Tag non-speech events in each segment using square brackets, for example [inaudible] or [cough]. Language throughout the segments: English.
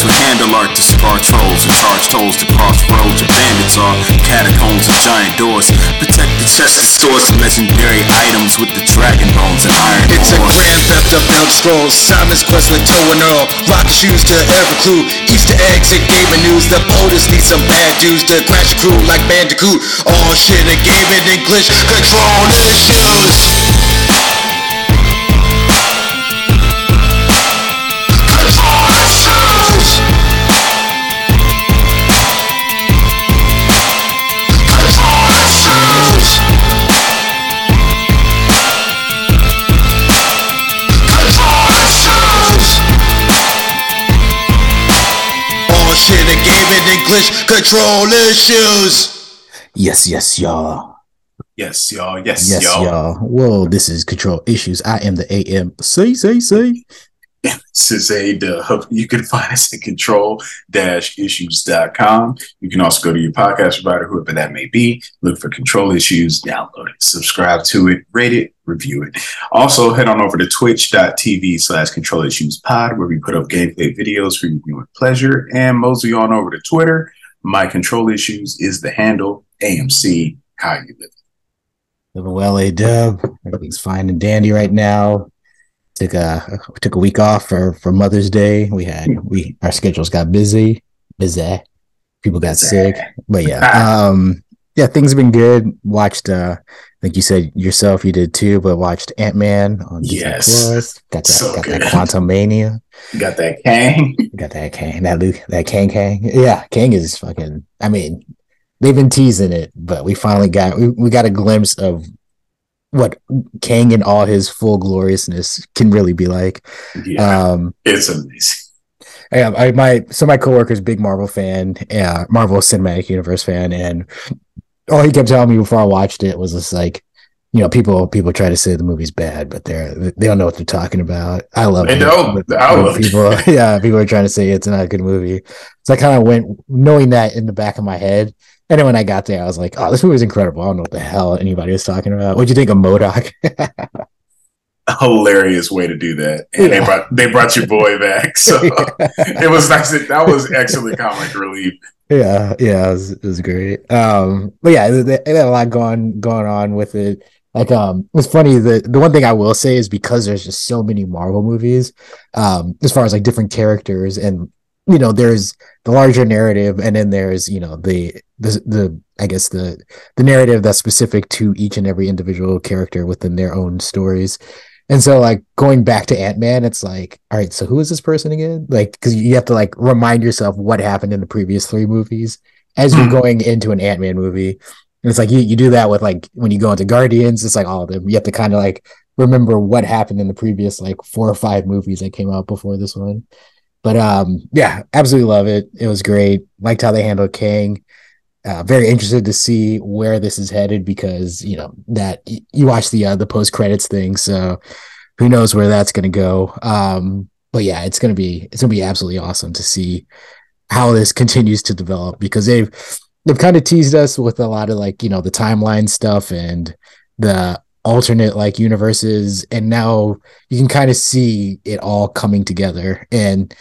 Lords with handle art to scar trolls and charge tolls to cross roads where bandits are. Catacombs and giant doors. Protect the chest and stores of legendary items with the dragon bones and iron It's a grand theft of Elder Scrolls. Simon's quest with Toe and Earl. Rocket shoes to every clue. Easter eggs and gaming news. The POTUS need some bad dudes to crash a crew like Bandicoot. All shit a game in English. Control issues. Shit a game English. Control issues. Yes, yes, y'all. Yes, y'all. Yes, Yes, y'all. y'all. Whoa, this is Control Issues. I am the AM. Say, say, say. A uh, dub. You can find us at control-issues.com. You can also go to your podcast provider, whoever that may be. Look for Control Issues, download it, subscribe to it, rate it, review it. Also, head on over to twitch.tv slash control issues pod, where we put up gameplay videos for your viewing pleasure. And mosey on over to Twitter. My Control Issues is the handle. AMC, how you live. Living well, A Dub. Everything's fine and dandy right now. Took a took a week off for for Mother's Day. We had we our schedules got busy, busy. People got sick, but yeah, [laughs] um, yeah, things have been good. Watched, uh, I think you said yourself you did too, but watched Ant Man on Disney Yes. Plus. Got that, So got good. that Quantumania. Got that Kang? [laughs] Got that Kang, that Luke, that Kang Kang. Yeah, Kang is fucking. I mean, they've been teasing it, but we finally got we, we got a glimpse of what Kang in all his full gloriousness can really be like. Yeah, Um, it's amazing. yeah, I my so my coworker's a big Marvel fan, yeah, Marvel Cinematic Universe fan, and all he kept telling me before I watched it was just like, you know, people people try to say the movie's bad, but they're they don't know what they're talking about. I love They it. don't. I love it. people. [laughs] Yeah, people are trying to say it's not a good movie. So I kind of went knowing that in the back of my head. And then when I got there, I was like, "Oh, this movie is incredible! I don't know what the hell anybody was talking about. What'd you think of MODOK?" [laughs] hilarious way to do that. And they brought they brought your boy back. So [laughs] [laughs] it was nice. That, that was excellent comic relief. yeah yeah it was, it was great um but yeah they, they had a lot going going on with it like um it's funny the the one thing i will say is because there's just so many marvel movies um as far as like different characters and you know there's the larger narrative and then there's you know the the the i guess the the narrative that's specific to each and every individual character within their own stories. And so like going back to ant-man it's like all right so who is this person again? Like because you have to like remind yourself what happened in the previous three movies as you're Mhm. going into an ant-man movie. And it's like you, you do that with like when you go into guardians it's like all of them. You have to kind of like remember what happened in the previous like four or five movies that came out before this one but um yeah absolutely love it. It was great. Liked how they handled king uh, very interested to see where this is headed because you know that y- you watch the uh, the post credits thing so who knows where that's going to go. Um but yeah it's to be it's to be absolutely awesome to see how this [laughs] continues to develop because they've they've kind of teased us with a lot of like you know the timeline stuff and the alternate like universes and now you can kind of see it all coming together. And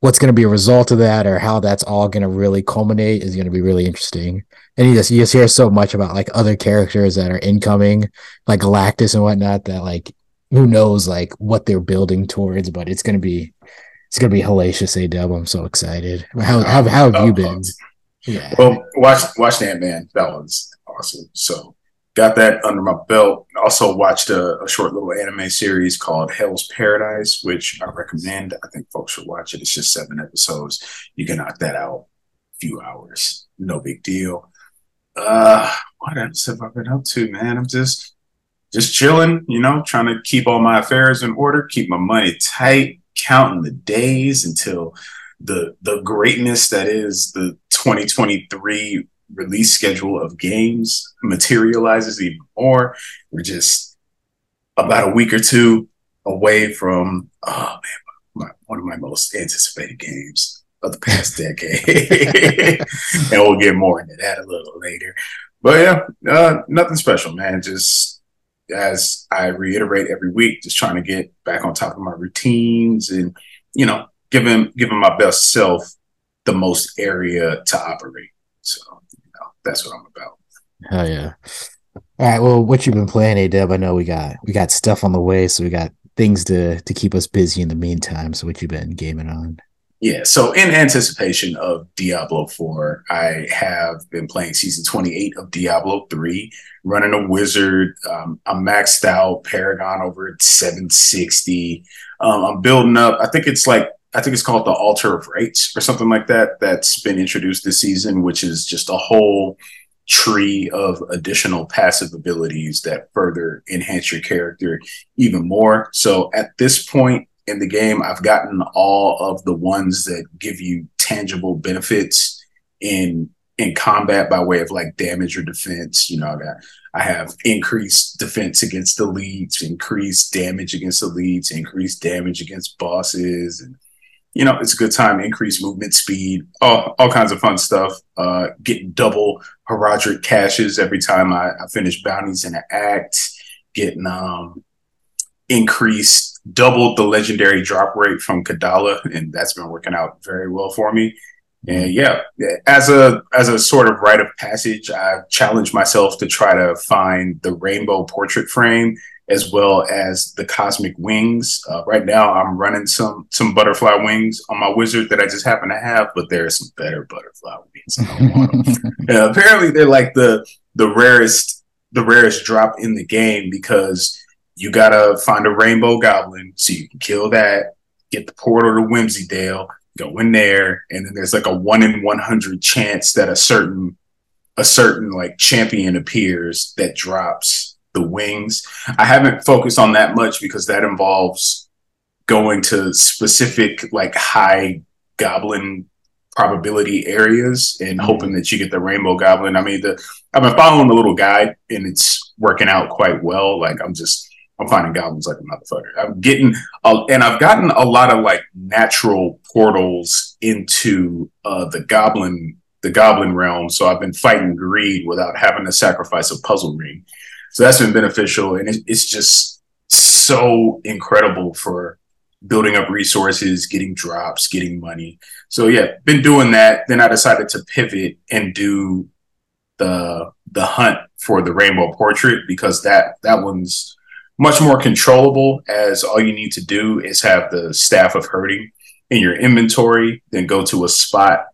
what's going to be a result of that or how that's all going to really culminate is going to be really interesting. And you just you just hear so much about like other characters that are incoming like galactus and whatnot that like who knows like what they're building towards but it's going to be it's going to be hellacious a dub i'm so excited. How, how, how have you been? yeah. Well, watch watch Ant Man. That was awesome. So got that under my belt. Also watched a, a short little anime series called Hell's Paradise, which I recommend. I think folks should watch it. It's just seven episodes. You can knock that out a few hours. No big deal. Uh what else have I been up to, man? I'm just just chilling, you know, trying to keep all my affairs in order, keep my money tight, counting the days until the the greatness that is the 2023 release schedule of games materializes even more. We're just about a week or two away from oh man, my, one of my most anticipated games of the past [laughs] decade, [laughs] and we'll get more into that a little later. But yeah, uh, nothing special, man. Just as I reiterate every week, just trying to get back on top of my routines and you know giving giving my best self the most area to operate. So you know, that's what I'm about. Hell yeah. All right. Well, what you've been playing, A Dub? I know we got we got stuff on the way, so we got things to to keep us busy in the meantime. So what you been gaming on? Yeah, so in anticipation of Diablo 4, I have been playing season 28 of Diablo 3, running a wizard. Um, I'm maxed out, Paragon over at 760. Um, I'm building up, I think it's like, I think it's called the Altar of Rites or something like that, that's been introduced this season, which is just a whole tree of additional passive abilities that further enhance your character even more. So at this point, in the game. I've gotten all of the ones that give you tangible benefits in in combat by way of like damage or defense. You know, got I have increased defense against elites, increased damage against elites, increased damage against bosses, and you know, it's a good time. Increase movement speed, all all kinds of fun stuff. Uh, getting double Horadric caches every time I, I finish bounties in an act. Getting um increased doubled the legendary drop rate from Kadala, and that's been working out very well for me. And yeah, as a as a sort of rite of passage, I've challenged myself to try to find the rainbow portrait frame as well as the cosmic wings. Uh, right now, I'm running some some butterfly wings on my wizard that I just happen to have, but there are some better butterfly wings. yeah, [laughs] apparently, they're like the the rarest the rarest drop in the game because you gotta find a rainbow goblin so you can kill that, get the portal to Whimsydale, go in there, and then there's like a one in one hundred chance that a certain a certain like champion appears that drops the wings. I haven't focused on that much because that involves going to specific like high goblin probability areas and mm-hmm. hoping that you get the rainbow goblin. I mean, the I've been following the little guide and it's working out quite well. Like I'm just I'm finding goblins like a motherfucker. I'm getting, uh, and I've gotten a lot of like natural portals into uh, the goblin, the goblin realm. So I've been fighting greed without having to sacrifice a puzzle ring. So that's been beneficial, and it, it's just so incredible for building up resources, getting drops, getting money. So yeah, been doing that. Then I decided to pivot and do the the hunt for the rainbow portrait because that that one's much more controllable as all you need to do is have the staff of herding in your inventory, then go to a spot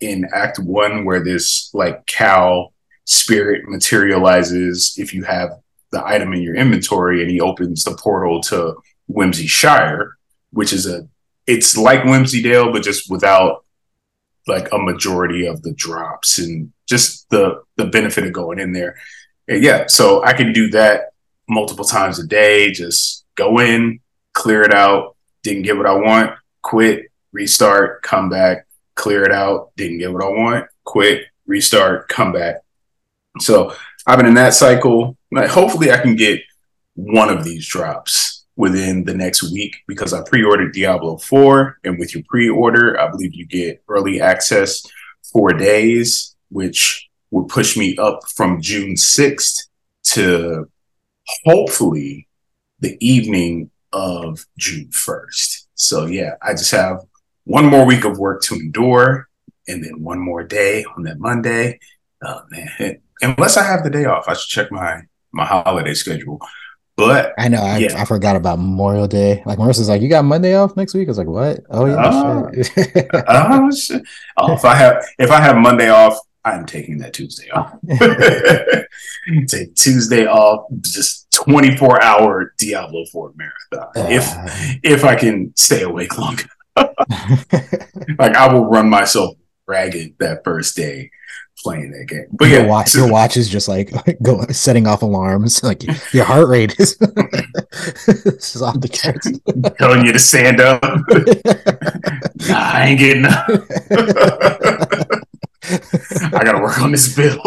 in Act One where this like cow spirit materializes if you have the item in your inventory and he opens the portal to Whimsyshire, which is a it's like Whimsydale, but just without like a majority of the drops and just the the benefit of going in there. And yeah, so I can do that multiple times a day. Just go in, clear it out. Didn't get what I want, quit, restart, come back, clear it out. Didn't get what I want, quit, restart, come back. So I've been in that cycle. Hopefully, I can get one of these drops within the next week because I pre-ordered Diablo 4, and with your pre-order, I believe you get early access four days, which would push me up from June 6th to hopefully the evening of June 1st. So yeah, I just have one more week of work to endure and then one more day on that Monday. Oh man. [laughs] Unless I have the day off, I should check my my holiday schedule. But I know I, yeah. I forgot about Memorial Day. Like Marissa's like, you got Monday off next week. I was like, what? Oh yeah, uh, shit. oh, [laughs] [laughs] shit. oh, if I have if I have Monday off, I'm taking that Tuesday off. [laughs] Take Tuesday off, just 24 hour Diablo 4 marathon. Uh, if if I can stay awake long like I will run myself ragged that first day playing that game. But your yeah, watch, so, your watch is just like [laughs] go setting off alarms. [laughs] Like your heart rate is, [laughs] is off the charts. Telling you to stand up. nah, I ain't getting up. I got to work on this bill.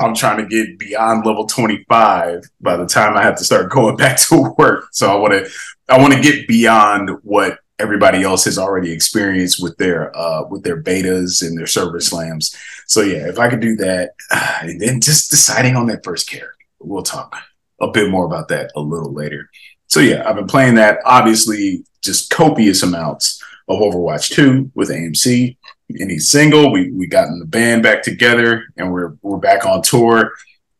I'm trying to get beyond level 25 by the time I have to start going back to work. So I want to I want to get beyond what everybody else has already experienced with their uh, with their betas and their server slams. So yeah, if I could do that, [sighs] and then just deciding on that first character, we'll talk a bit more about that a little later. So yeah, I've been playing that. Obviously, just copious amounts of Overwatch 2 with AMC. Any single, we we gotten the band back together and we're we're back on tour.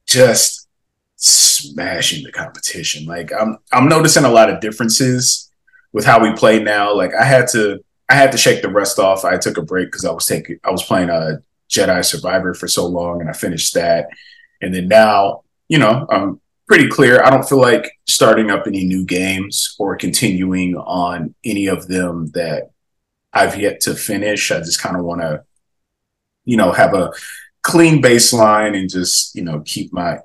Just smashing the competition. Like I'm I'm noticing a lot of differences with how we play now. Like I had to I had to shake the rust off. I took a break because I was taking I was playing a Jedi Survivor for so long and I finished that. And then now, you know, I'm pretty clear. I don't feel like starting up any new games or continuing on any of them that I've yet to finish. I just kind of want to, you know, have a clean baseline and just, you know, keep my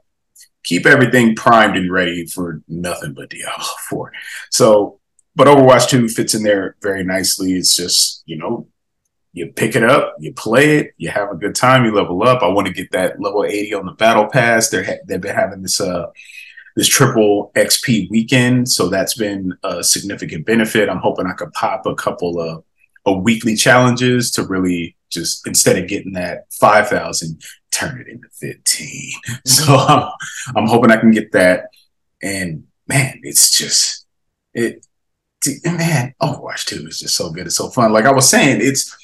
keep everything primed and ready for nothing but Diablo 4. So, but Overwatch 2 fits in there very nicely. It's just, you know, you pick it up, you play it, you have a good time, you level up. I want to get that level 80 on the battle pass. They're ha- they've been having this uh this triple XP weekend, so that's been a significant benefit. I'm hoping I could pop a couple of, of weekly challenges to really just instead of getting that 5,000, turn it into 15. [laughs] So I'm, I'm hoping I can get that. And man, it's just, it, man, Overwatch 2 is just so good. It's so fun. Like I was saying, it's,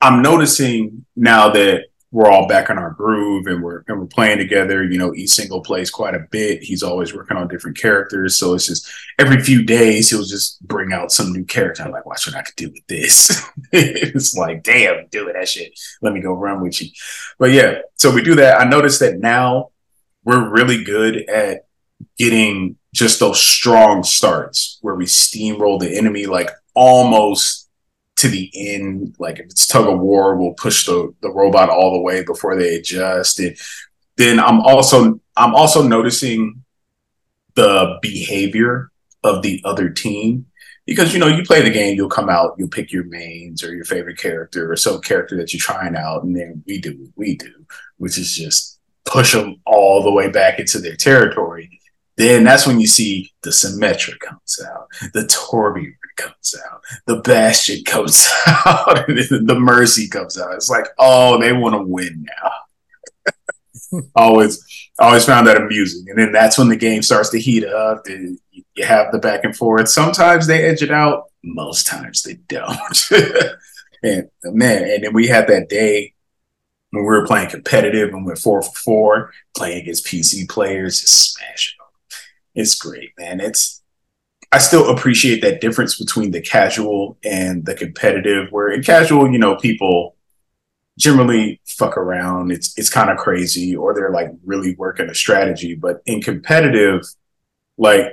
I'm noticing now that we're all back in our groove and we're and we're playing together. You know, each single plays quite a bit. He's always working on different characters, so it's just every few days he'll just bring out some new character. I'm like, watch what I could do with this. [laughs] it's like, damn, do it that shit. Let me go run with you. But yeah, so we do that. I noticed that now we're really good at getting just those strong starts where we steamroll the enemy like almost to the end. Like if it's tug of war, we'll push the, the robot all the way before they adjust. And then I'm also I'm also noticing the behavior of the other team because you know you play the game you'll come out you'll pick your mains or your favorite character or some character that you're trying out and then we do what we do which is just push them all the way back into their territory then that's when you see the Symmetra comes out, the Torbjorn comes out, the Bastion comes [laughs] out, the Mercy comes out. It's like, oh, they want to win now. [laughs] always, always found that amusing. And then that's when the game starts to heat up. You have the back and forth. Sometimes they edge it out. Most times they don't. [laughs] and man, and then we had that day when we were playing competitive and went four for four, playing against PC players, just smashing it's great, man. It's I still appreciate that difference between the casual and the competitive. Where in casual, you know, people generally fuck around. It's it's kind of crazy, or they're like really working a strategy. But in competitive, like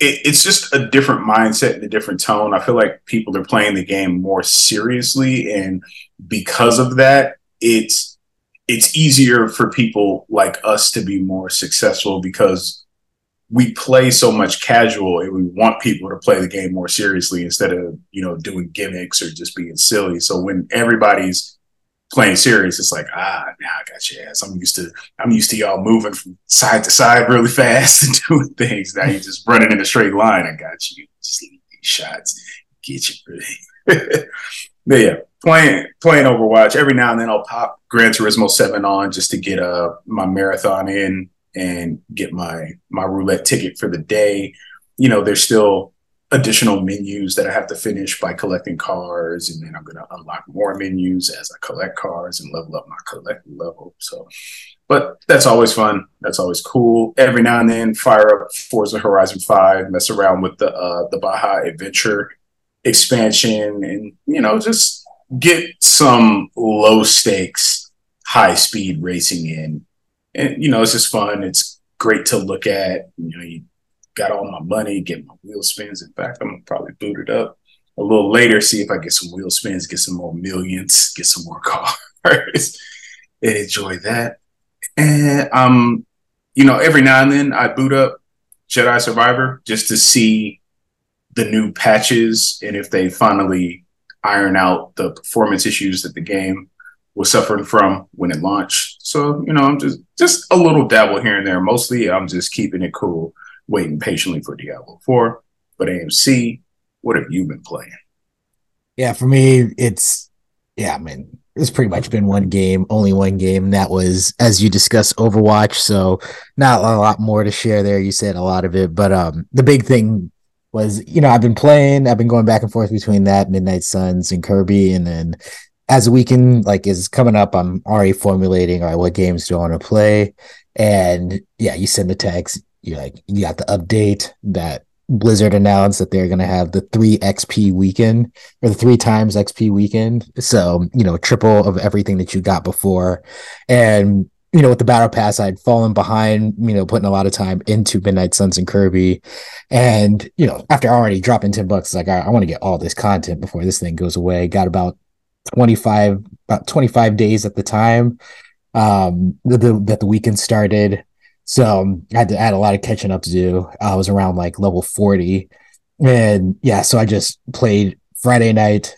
it, it's just a different mindset and a different tone. I feel like people are playing the game more seriously, and because of that, it's it's easier for people like us to be more successful because we play so much casual and we want people to play the game more seriously instead of you know doing gimmicks or just being silly. So when everybody's playing serious it's like ah now i got your ass. I'm used to i'm used to y'all moving from side to side really [laughs] fast and doing things. Now you're just running in a straight line. I got you. Just these shots. Get you. Really [laughs] but yeah playing playing overwatch every now and then i'll pop gran turismo 7 on just to get uh my marathon in and get my my roulette ticket for the day. You know, there's still additional menus that I have to finish by collecting cars, and then I'm to unlock more menus as I collect cars and level up my collecting level. So, but that's always fun. That's always cool. Every now and then, fire up Forza Horizon Five, mess around with the uh, the Baja Adventure expansion, and you know, just get some low stakes, high speed racing in and you know it's just fun. It's great to look at. You know, you got all my money, get my wheel spins. In fact, I'm gonna probably boot it up a little later, see if I get some wheel spins, get some more millions, get some more [laughs] cars, and enjoy that. And um, you know, every now and then I boot up Jedi Survivor just to see the new patches and if they finally iron out the performance issues that the game was suffering from when it launched. So, you know, I'm just just a little dabble here and there. Mostly I'm just keeping it cool, waiting patiently for Diablo 4. But AMC, what have you been playing? Yeah, for me, it's yeah, I mean, it's pretty much been one game, only one game. that was, as you discussed, Overwatch. So not a lot more to share there. You said a lot of it, but um, the big thing was you know I've been playing, I've been going back and forth between that Midnight Suns and Kirby, and then as the weekend like is coming up, I'm already formulating all right, what games do I want to play? And yeah, you send the text, you're like, you got the update that Blizzard announced that they're gonna have the three XP weekend or the three times XP weekend. So, you know, triple of everything that you got before. And you know, with the battle pass, I'd fallen behind, you know, putting a lot of time into Midnight Suns and Kirby. And, you know, after already dropping 10 bucks, like, I want to get all this content before this thing goes away. Got about 25, about 25 days at the time um, the, the, that the weekend started. So I had to add a lot of catching up to do. I was around like level 40. And yeah, so I just played Friday night,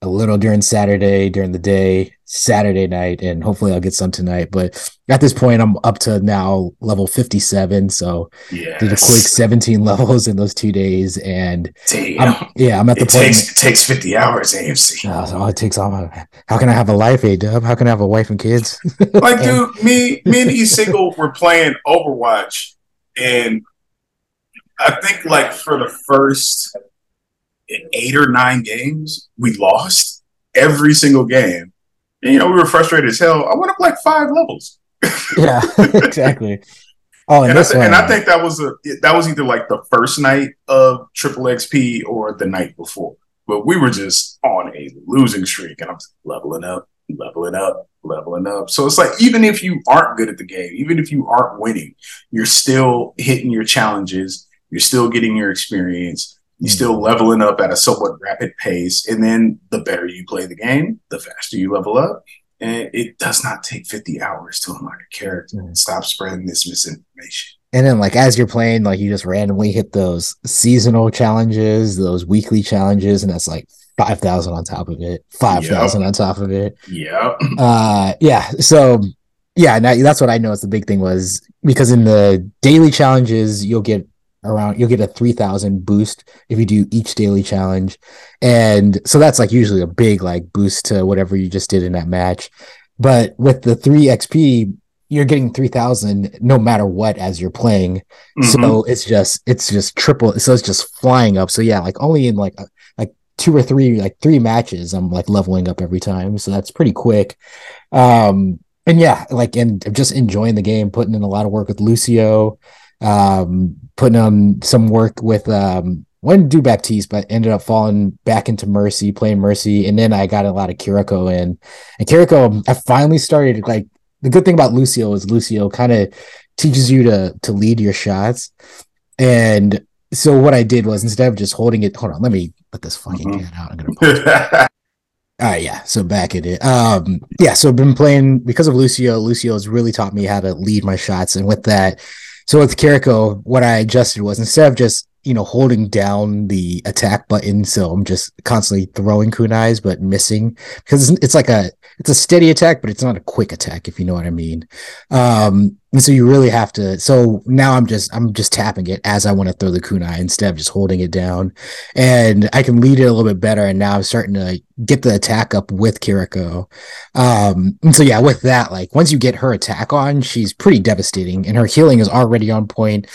a little during Saturday, during the day, Saturday night, and hopefully I'll get some tonight. But at this point, I'm up to now level 57. So yes. did a quick 17 [laughs] levels in those two days. And I'm, yeah, I'm at the it point. Takes, it takes 50 hours, AMC. Oh, so it takes all my, how can I have a life, A Dub? How can I have a wife and kids? like, [laughs] dude, me, me and E Single were playing Overwatch, and I think like for the first eight or nine games, we lost every single game. And, you know, we were frustrated as hell. I went up like five levels. [laughs] yeah, [laughs] exactly. Oh, and, and, I th- and, I think that was a that was either like the first night of triple XP or the night before. But we were just on a losing streak, and I'm leveling up, leveling up, leveling up. So it's like even if you aren't good at the game, even if you aren't winning, you're still hitting your challenges. You're still getting your experience you're still leveling up at a somewhat rapid pace. And then the better you play the game, the faster you level up. And it does not take 50 hours to unlock a character and stop spreading this misinformation. And then, like, as you're playing, like, you just randomly hit those seasonal challenges, those weekly challenges, and that's like 5,000 on top of it, 5,000 yep. on top of it. Yeah. [clears throat] Uh, yeah. So, yeah, now that's what I know. Is the big thing was because in the daily challenges, you'll get around you'll get a 3000 boost if you do each daily challenge. And so that's like usually a big like boost to whatever you just did in that match. But with the 3 xp you're getting 3000 no matter what as you're playing. Mm-hmm. so it's just it's just triple so it's just flying up. So yeah like only in like a, like two or three like three matches i'm like leveling up every time. So that's pretty quick. Um and yeah like and just enjoying the game putting in a lot of work with lucio um, putting on some work with um, one do Baptiste, but ended up falling back into Mercy, playing Mercy, and then I got a lot of Kiriko in. And Kiriko, I finally started like the good thing about Lucio is Lucio kind of teaches you to to lead your shots. And so what I did was instead of just holding it, hold on, let me let this fucking mm-hmm. cat out. I'm gonna All right, [laughs] yeah. So back at it. Um, yeah, so I've been playing because of Lucio. Lucio has really taught me how to lead my shots. And with that, so with Kiriko, what I adjusted was instead of just you know holding down the attack button, so I'm just constantly throwing kunais but missing because it's, it's like a it's a steady attack, but it's not a quick attack if you know what I mean. Um, and so you really have to. So now I'm just I'm just tapping it as I want to throw the kunai instead of just holding it down, and I can lead it a little bit better. And now I'm starting to get the attack up with Kiriko. Um, and so yeah, with that, like once you get her attack on, she's pretty devastating, and her healing is already on point.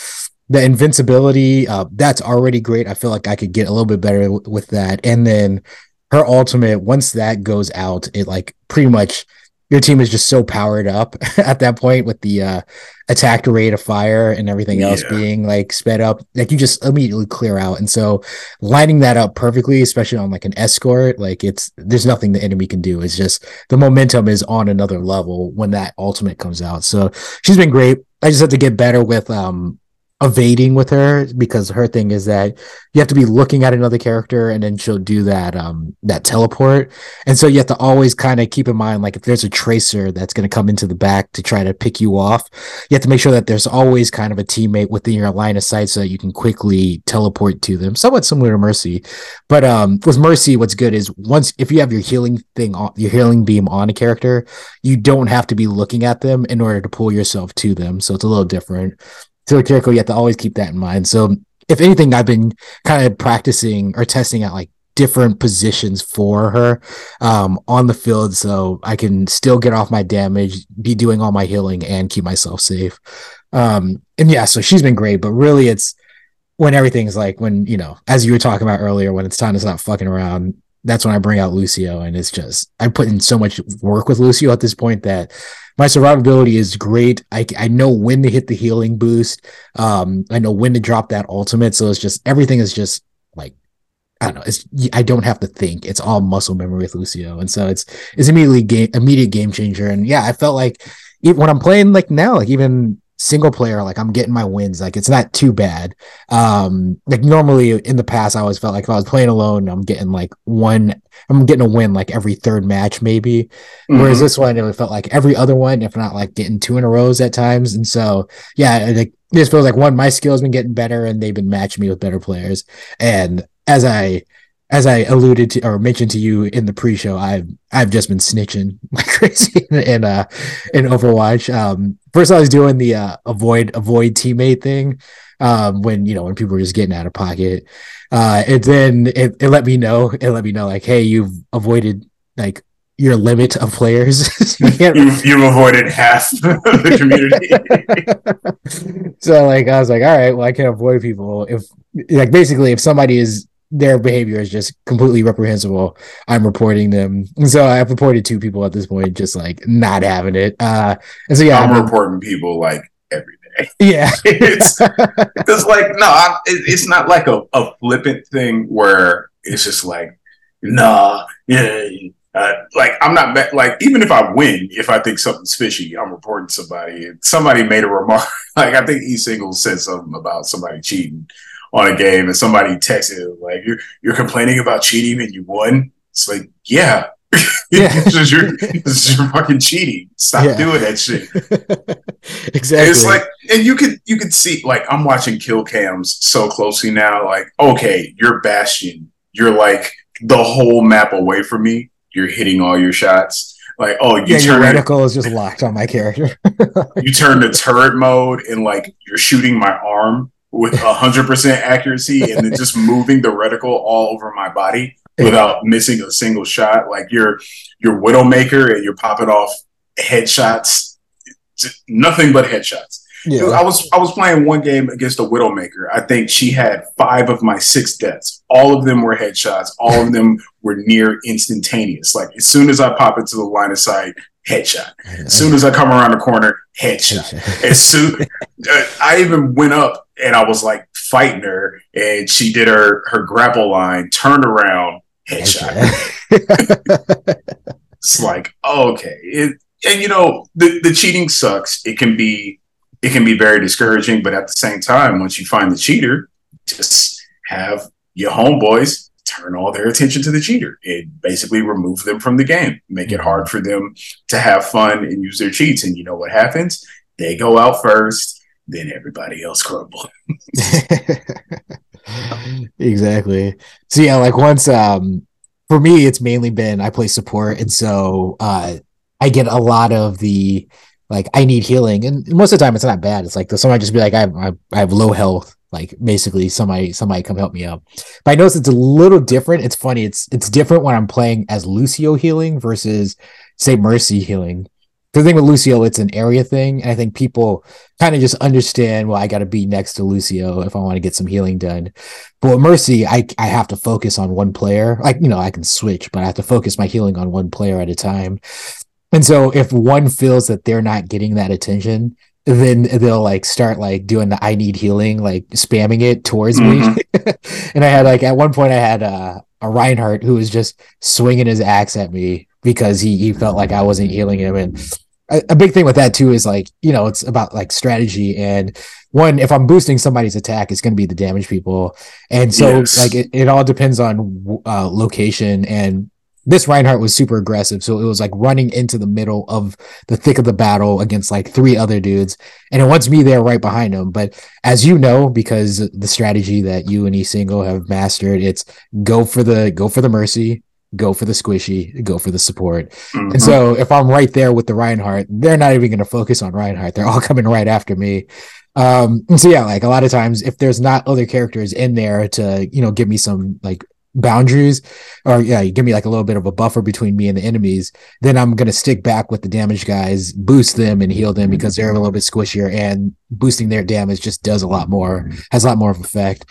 The invincibility, uh, that's already great. I feel like I could get a little bit better w- with that, and then her ultimate once that goes out, it like pretty much your team is just so powered up [laughs] at that point with the uh, attack rate of fire and everything else being like sped up like you just immediately clear out. And so lining that up perfectly especially on like an escort like it's there's nothing the enemy can do. It's just the momentum is on another level when that ultimate comes out. So she's been great. I just have to get better with um evading with her because her thing is that you have to be looking at another character and then she'll do that um that teleport. And so you have to always kind of keep in mind like if there's a tracer that's going to come into the back to try to pick you off you have to make sure that there's always kind of a teammate within your line of sight so that you can quickly teleport to them. Somewhat similar to mercy. But um with mercy what's good is once if you have your healing thing on your healing beam on a character you don't have to be looking at them in order to pull yourself to them. So it's a little different Kiriko, you have to always keep that in mind. So if anything, I've been kind of practicing or testing out like different positions for her um, on the field so I can still get off my damage, be doing all my healing, and keep myself safe. Um, and yeah, so she's been great, but really it's when everything's like when you know, as you were talking about earlier, when it's time to stop fucking around, that's when I bring out Lucio, and it's just I put in so much work with Lucio at this point that my survivability is great. I I know when to hit the healing boost. Um, I know when to drop that ultimate. So it's just everything is just like I don't know. It's I don't have to think. It's all muscle memory with Lucio, and so it's it's immediately game immediate game changer. And yeah, I felt like even when I'm playing like now, like even single player, like I'm getting my wins. Like it's not too bad. Um, like normally in the past, I always felt like if I was playing alone, I'm getting like one, I'm getting a win like every third match, maybe. Mm-hmm. Whereas this one, it felt like every other one, if not like getting two in a rows at times. And so, yeah, like this feels like one, my skill has been getting better and they've been matching me with better players. And as I as I alluded to or mentioned to you in the pre-show, I've I've just been snitching [laughs] like crazy in uh in Overwatch. Um, first I was doing the uh, avoid avoid teammate thing, um, when you know when people were just getting out of pocket, uh, and then it, it let me know it let me know like, hey, you've avoided like your limit of players. [laughs] you you've, you've avoided half [laughs] the community. so like I was like, all right, well I can avoid people if like basically if somebody is their behavior is just completely reprehensible. I'm reporting them. And [laughs] so I've reported two people at this point, just like not having it. Uh, and so yeah, I'm I mean, reporting people like every day. [laughs] Yeah, [laughs] it's because like no, I'm, it's not like a, a flippant thing where it's just like nah, yeah. Uh, like I'm not like even if I win, if I think something's fishy, I'm reporting somebody. Somebody made a remark. Like I think E Single said something about somebody cheating on a game and somebody texted like you're you're complaining about cheating and you won. It's like, yeah. [laughs] yeah. this, is your, this is your fucking cheating. Stop yeah. doing that shit. [laughs] exactly. it's like and you could you could see like I'm watching kill cams so closely now, like, okay, you're Bastion. You're like the whole map away from me. You're hitting all your shots like oh you yeah, turn your reticle is just locked on my character [laughs] you turn to turret mode and like you're shooting my arm with hundred percent accuracy and then just [laughs] moving the reticle all over my body without missing a single shot. Like you're you're Widowmaker and you're popping off headshots, nothing but headshots. Yeah. I was I was playing one game against a Widowmaker. I think she had five of my six deaths. All of them were headshots. All of them were near instantaneous. Like as soon as I pop into the line of sight, headshot. As soon as I come around the corner, headshot. [laughs] as soon uh, I even went up and I was like fighting her, and she did her her grapple line, turned around, headshot. [laughs] it's like okay, it, and you know the the cheating sucks. It can be it can be very discouraging, but at the same time, once you find the cheater, just have your homeboys turn all their attention to the cheater. It basically remove them from the game, make it hard for them to have fun and use their cheats. And you know what happens? They go out first, then everybody else crumble. [laughs] [laughs] exactly. So yeah, like once um for me it's mainly been I play support and so uh I get a lot of the like I need healing and most of the time it's not bad. It's like somebody just be like I I have low health like basically somebody somebody come help me out. But i notice it's a little different. It's funny it's it's different when i'm playing as lucio healing versus say mercy healing. The thing with lucio it's an area thing and i think people kind of just understand well i got to be next to lucio if i want to get some healing done. But with mercy i i have to focus on one player. Like you know i can switch but i have to focus my healing on one player at a time. And so if one feels that they're not getting that attention then they'll like start like doing the I need healing, like spamming it towards mm-hmm. me. [laughs] and I had like at one point I had uh, a Reinhardt who was just swinging his axe at me because he he felt like I wasn't healing him. And a, a big thing with that too is like you know it's about like strategy and one if I'm boosting somebody's attack, it's going to be the damage people, and so yes. like it, it all depends on uh, location and this Reinhardt was super aggressive. So it was like running into the middle of the thick of the battle against like three other dudes. And it wants me there right behind him. But as you know, because the strategy that you and E single have mastered, it's go for the go for the mercy, go for the squishy, go for the support. Mm-hmm. And so if I'm right there with the Reinhardt, they're not even gonna focus on Reinhardt. They're all [laughs] coming right after me. Um, so yeah, like a lot of times if there's not other characters in there to, you know, give me some like boundaries or yeah you give me like a little bit of a buffer between me and the enemies then i'm going to stick back with the damage guys boost them and heal them because they're a little bit squishier and boosting their damage just does a lot more has a lot more of effect.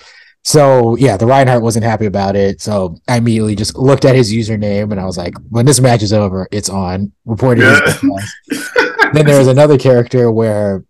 So yeah the reinhardt wasn't happy about it so i immediately just looked at his username and i was like when this match is over it's on reported Yeah. [laughs] then there was another character where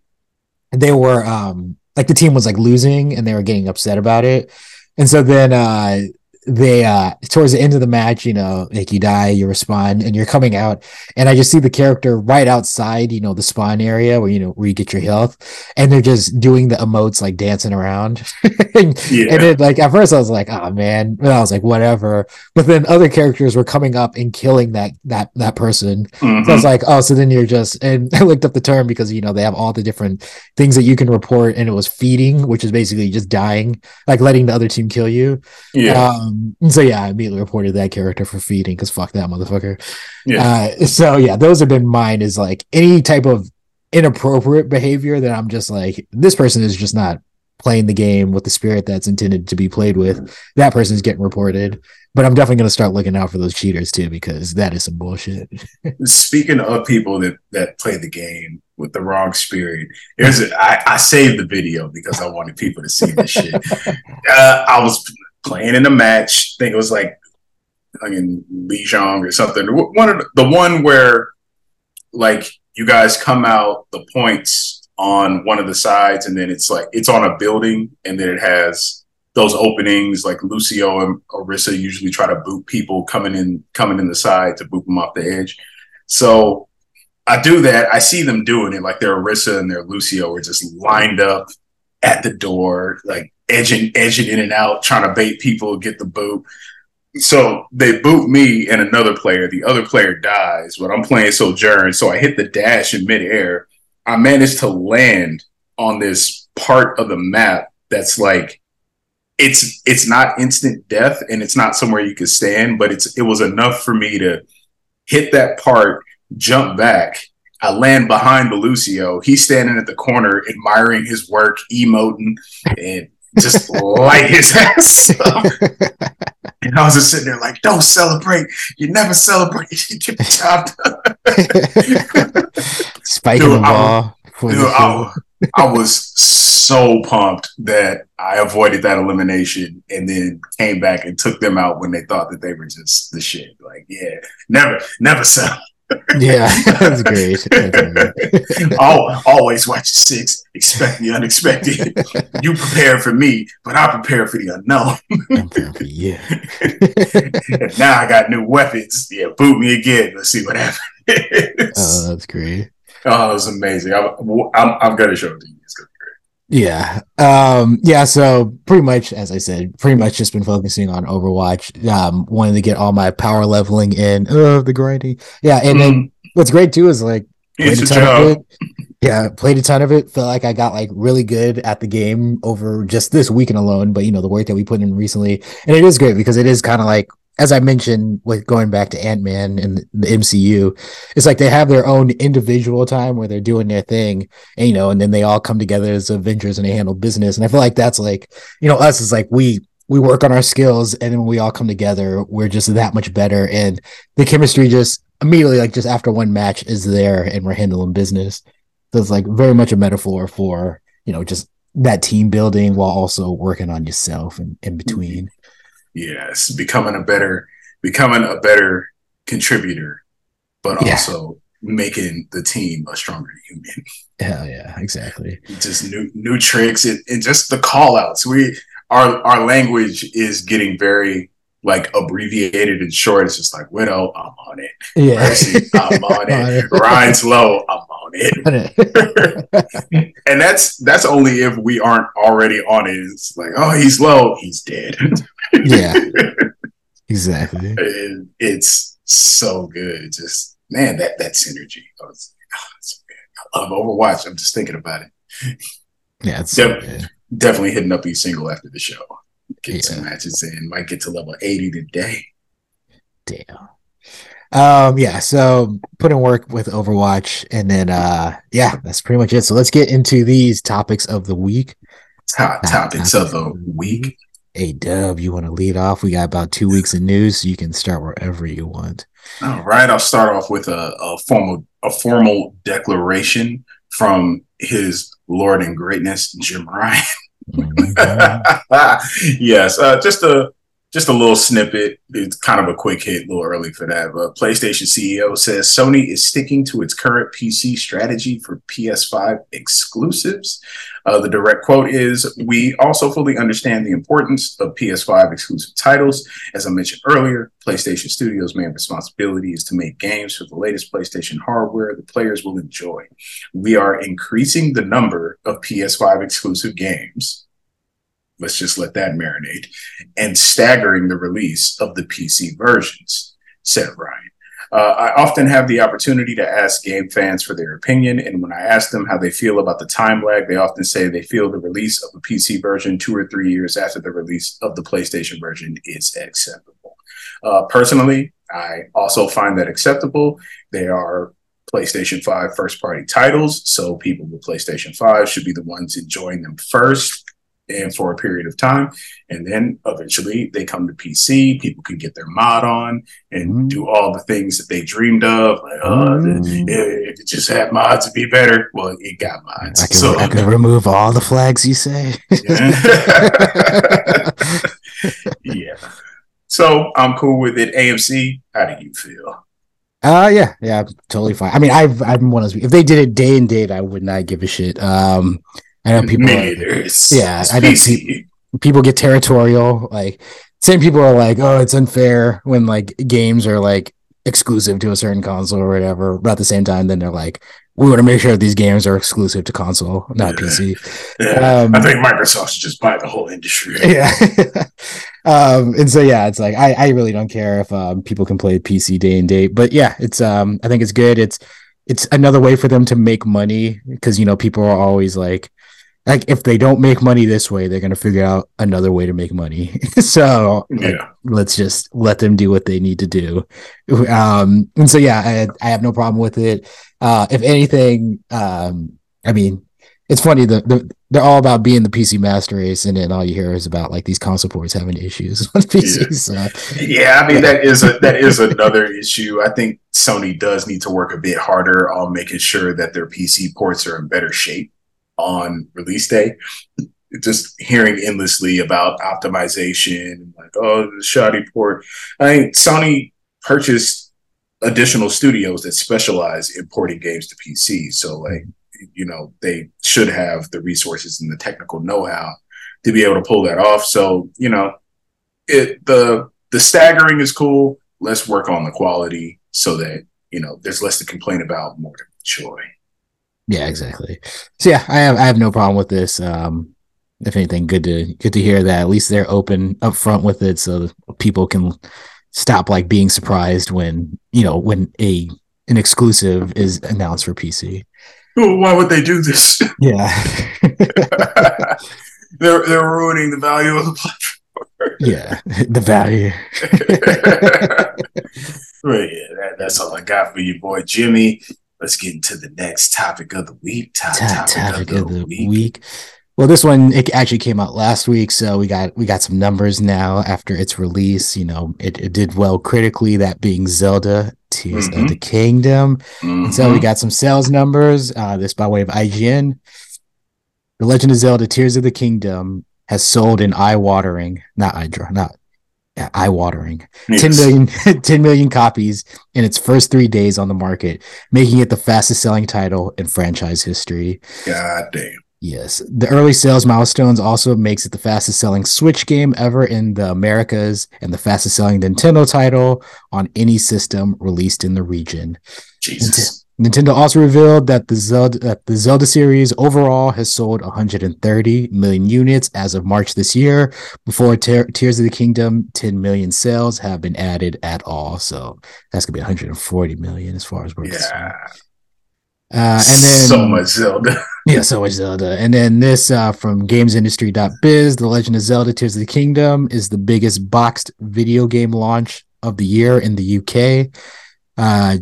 they were um like the team was like losing and they were getting upset about it. And so then uh they uh towards the end of the match you know like you die you respond and you're coming out and i just see the character right outside you know the spawn area where you know where you get your health and they're just doing the emotes like dancing around [laughs] and, Yeah. and then like at first i was like oh man and i was like whatever but then other characters were coming up and killing that that that person so I Mhm. was like, oh, so then you're just, and [laughs] I looked up the term because, you know, they have all the different things that you can report, and it was feeding, which is basically just dying, like letting the other team kill you. yeah. Um, and so yeah, I immediately reported that character for feeding because fuck that motherfucker. Yeah. Uh, so yeah, those have been mine is like any type of inappropriate behavior that I'm just like, this person is just not playing the game with the spirit that's intended to be played with. That person's getting reported. But I'm definitely going to start looking out for those cheaters too, because that is some bullshit. [laughs] Speaking of people that that play the game with the wrong spirit, here's a, I, I saved the video because I wanted people to see this shit. [laughs] Uh, I was playing in a match. I think it was like like in Lijiang or something. One of the, the one where like you guys come out the points on one of the sides, and then it's like it's on a building, and then it has those openings. Like Lucio and Orisa usually try to boot people coming in coming in the side to boot them off the edge. So I do that. I see them doing it. Like their Orisa and their Lucio are just lined up at the door, like edging, edging in and out, trying to bait people, get the boot. So they boot me and another player. The other player dies, but I'm playing Sojourn. So I hit the dash in midair. I managed to land on this part of the map that's like it's it's not instant death and it's not somewhere you could stand, but it's it was enough for me to hit that part, jump back. I land behind Belucio. He's standing at the corner, admiring his work, emoting, and just light his ass up. [laughs] And I was just sitting there like, don't celebrate. You never celebrate. [laughs] You get the job done. [laughs] Spiking Dude, the I- ball. Dude, the. I, I was so pumped that I avoided that elimination and then came back and took them out when they thought that they were just the shit. Like, yeah, never, never settle. Yeah, [laughs] that's great. That's [laughs] always watch the six, expect the unexpected. you prepare for me, but I prepare for the unknown. I'm for you. [laughs] and now I got new weapons. Yeah, boot me again. Let's see what happens. Oh, that's great. oh, it was amazing. I'm, I'm, I'm gonna show it to you. It's gonna Yeah. Um, yeah, so pretty much as I said, pretty much just been focusing on Overwatch. Um, wanting to get all my power leveling in. Oh, the grinding. Yeah, and then what's great too is like played It's a ton of it. Yeah, played a ton of it. Felt like I got like really good at the game over just this weekend alone. But you know, the work that we put in recently, and it is great because it is kind of like as I mentioned with going back to Ant Man and the MCU, it's like they have their own individual time where they're doing their thing, and you know, and then they all come together as Avengers and they handle business. And I feel like that's like you know, us is like we we work on our skills, and then when we all come together, we're just that much better, and the chemistry just immediately like just after one match is there, and we're handling business. So it's like very much a metaphor for you know just that team building while also working on yourself and in mm-hmm. between. Yes, becoming a better, becoming a better contributor, but Yeah. also making the team a stronger human. Hell yeah, exactly. Just new new tricks and, and just the call outs. We our our language is getting very like abbreviated and short. It's just like widow, I'm on it. Yeah. Mercy, I'm on it. [laughs] Ryan's low, I'm it. [laughs] and that's that's only if we aren't already on it. It's like, oh, he's low, he's dead. [laughs] yeah, exactly. It- it's so good. Just man, that that synergy. Ah, it's so good. I love Overwatch. I'm just thinking about it. Yeah, it's so good. Definitely hitting up each single after the show. Get Yeah. some matches in. Might get to level 80 today. Damn. Um, yeah, so put in work with Overwatch, and then uh yeah, that's pretty much it. So let's get into these topics of the week. Hot Hot topics of the week. A Dub, you want to lead off? We got about two weeks of news, so you can start wherever you want. All right, I'll start off with a, a formal a formal declaration from his Lord and Greatness, Jim Ryan. Mm-hmm. [laughs] yes, uh, just a just a little snippet. It's kind of a quick hit, a little early for that. But PlayStation CEO says Sony is sticking to its current PC strategy for PS5 exclusives. Uh, the direct quote is We also fully understand the importance of PS5 exclusive titles. As I mentioned earlier, PlayStation Studios' main responsibility is to make games for the latest PlayStation hardware the players will enjoy. We are increasing the number of PS5 exclusive games let's just let that marinate, and staggering the release of the PC versions, said Ryan. Uh, I often have the opportunity to ask game fans for their opinion, and when I ask them how they feel about the time lag, they often say they feel the release of a PC version two or three years after the release of the PlayStation version is acceptable. Uh, personally, I also find that acceptable. They are PlayStation 5 first party titles, so people with PlayStation 5 should be the ones enjoying them first and for a period of time. And then eventually they come to PC, people can get their mod on and mm. do all the things that they dreamed of. Like, oh, mm. if it just had mods, it'd be better. Well, it got mods. I can, so, I can remove all the flags you say. yeah. [laughs] yeah. So I'm cool with it. AMC, how do you feel? Uh yeah, yeah, totally fine. I mean, I've I'm one of those. If they did it day and date, I would not give a shit. Um, I know people. Are, yeah, I know pe- people get territorial. Like same people are like, oh, it's unfair when like games are like exclusive to a certain console or whatever. But at the same time, then they're like, we want to make sure these games are exclusive to console, not yeah. PC. Yeah. Um, I think Microsoft should just buy the whole industry. [laughs] Yeah. um, and so yeah, it's like I, I really don't care if um, people can play PC day and date, but yeah, it's um I think it's good. It's it's another way for them to make money because you know people are always like like if they don't make money this way, they're gonna figure out another way to make money. [laughs] so yeah. Like, let's just let them do what they need to do. Um, and so yeah, I, I have no problem with it. Uh, if anything, um, I mean, it's funny the, the they're all about being the PC master race, and then all you hear is about like these console ports having issues [laughs] on PCs. Yeah, so, yeah I mean yeah. that is a [laughs] that is another issue. I think Sony does need to work a bit harder on making sure that their PC ports are in better shape on release day. Just hearing endlessly about optimization, like oh the shoddy port. I mean, Sony purchased additional studios that specialize in porting games to PC. So like you know they should have the resources and the technical know-how to be able to pull that off. So you know it the the staggering is cool. Let's work on the quality so that you know there's less to complain about, more to enjoy. Yeah, exactly. So yeah, I have I have no problem with this. Um, if anything, good to good to hear that at least they're open up front with it, so people can stop like being surprised when you know when a an exclusive is announced for PC. why would they do this? [laughs] Yeah, [laughs] they're they're ruining the value of the platform. yeah, [laughs] the value. right, yeah, that, that's all I got for you, boy, Jimmy let's get into the next topic of the week. Top, topic, topic, of, the, of the week. week. Well, this one it actually came out last week, so we got we got some numbers now after its release. You know, it, it did well critically, that being Zelda Tears mm-hmm. of the Kingdom. Mm-hmm. And so we mm-hmm. got some sales numbers. Uh, this by way of IGN. The Legend of Zelda Tears of the Kingdom has sold an eye-watering, not eye draw, eye watering yes. 10 million [laughs] 10 million copies in its first three days on the market making it the fastest selling title in franchise history. God damn. Yes. The early sales milestones also makes it the fastest selling switch game ever in the americas and the fastest selling nintendo title on any system released in the region. Jesus Nintendo also revealed that the Zelda that the Zelda series overall has sold 130 million units as of March this year. Before Te- Tears of the Kingdom, 10 million sales have been added at all. So that's gonna be 140 million as far as we're yeah. concerned. Uh, and then so much Zelda. [laughs] yeah, so much Zelda. And then this uh, from GamesIndustry.biz: The Legend of Zelda: Tears of the Kingdom is the biggest boxed video game launch of the year in the UK. Uh,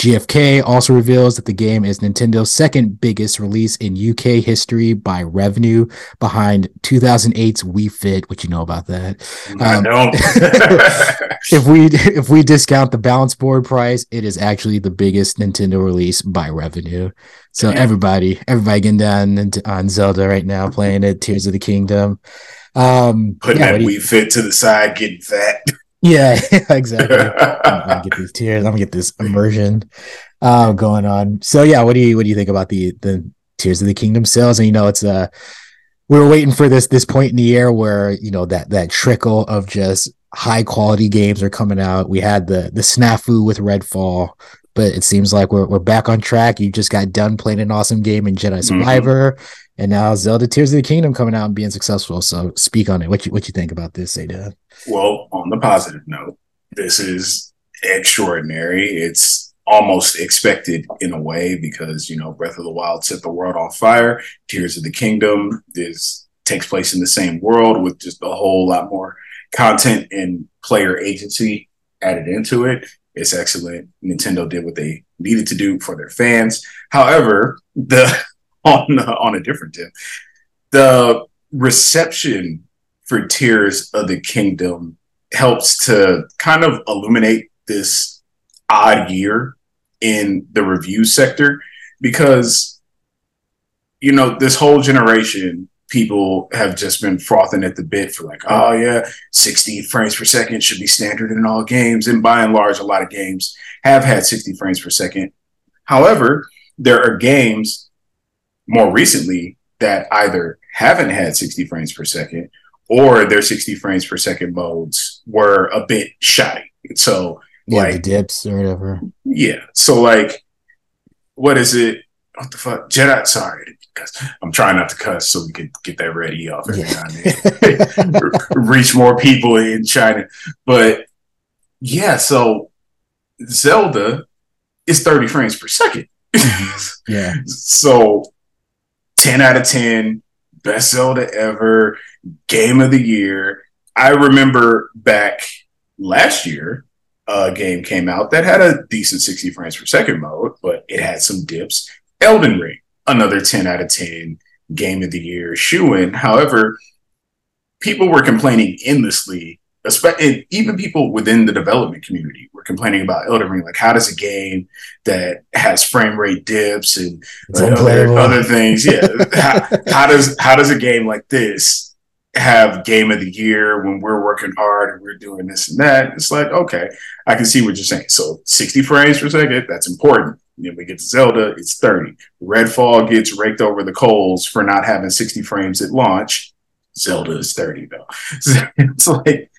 GFK also reveals that the game is Nintendo's second biggest release in UK history by revenue, behind 2008's Wii Fit. What you know about that? Um, [laughs] if we if we discount the balance board price, it is actually the biggest Nintendo release by revenue. So Damn. everybody, everybody getting down on Zelda right now, playing it, Tears of the Kingdom. Um, Putting yeah, that Wii Fit to the side, getting fat. Yeah, [laughs] exactly. I'm gonna get these [laughs] tears. I'm gonna get this immersion uh, going on. So yeah, what do you what do you think about the the Tears of the Kingdom sales? And you know, it's uh we were waiting for this this point in the year where you know that that trickle of just high quality games are coming out. We had the the snafu with Redfall, but it seems like we're we're back on track. You just got done playing an awesome game in Jedi Survivor, and now Zelda Tears of the Kingdom coming out and being successful. So speak on it. What you what you think about this, Ada? Well, on the positive note, this is extraordinary. It's almost expected in a way because you know Breath of the Wild set the world on fire. Tears of the Kingdom is takes place in the same world with just a whole lot more content and player agency added into it. It's excellent. Nintendo did what they needed to do for their fans. However, the [laughs] on uh, on a different tip, the reception for Tears of the Kingdom helps to kind of illuminate this odd year in the review sector because you know this whole generation people have just been frothing at the bit for like oh yeah 60 frames per second should be standard in all games and by and large a lot of games have had 60 frames per second. However there are games more recently that either haven't had 60 frames per second or their 60 frames per second modes were a bit shoddy. So, Yeah, Like- the dips or whatever. yeah. So, like, what is it? What the fuck? Jedi, sorry. Because I'm trying not to cuss so we could get that ready off every Yeah. now and then. [laughs] Reach more people in China. But yeah, so Zelda is 30 frames per second. [laughs] Yeah. So 10 out of 10, best Zelda ever, game of the year. I remember back last year, a game came out that had a decent 60 frames per second mode, but it had some dips. Elden Ring, another 10 out of 10 game of the year shoe in. However, people were complaining endlessly, espe- and even people within the development community were complaining about Elden Ring. Like, how does a game that has frame rate dips and like, other, other things. Yeah. [laughs] how, how does how does a game like this have game of the year when we're working hard and we're doing this and that? It's like, okay, I can see what you're saying. So 60 frames per second, that's important. Then we get to Zelda, it's 30. Redfall gets raked over the coals for not having 60 frames at launch. Zelda is 30 though. [laughs] it's like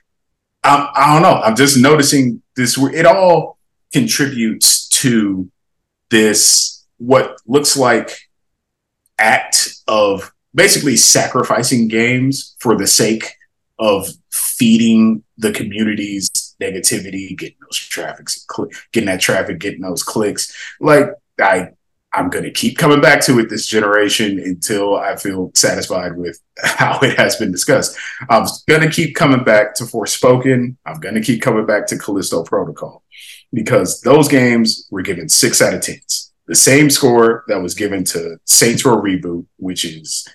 I, I don't know. I'm just noticing this. It all contributes to this what looks like act of basically sacrificing games for the sake of feeding the community's negativity, getting those traffics, getting that traffic, getting those clicks. Like I, I'm gonna keep coming back to it this generation until I feel satisfied with [laughs] how it has been discussed. I'm gonna keep coming back to Forspoken. I'm gonna keep coming back to Callisto Protocol because those games were given six out of tens. The same score that was given to Saints Row Reboot, which is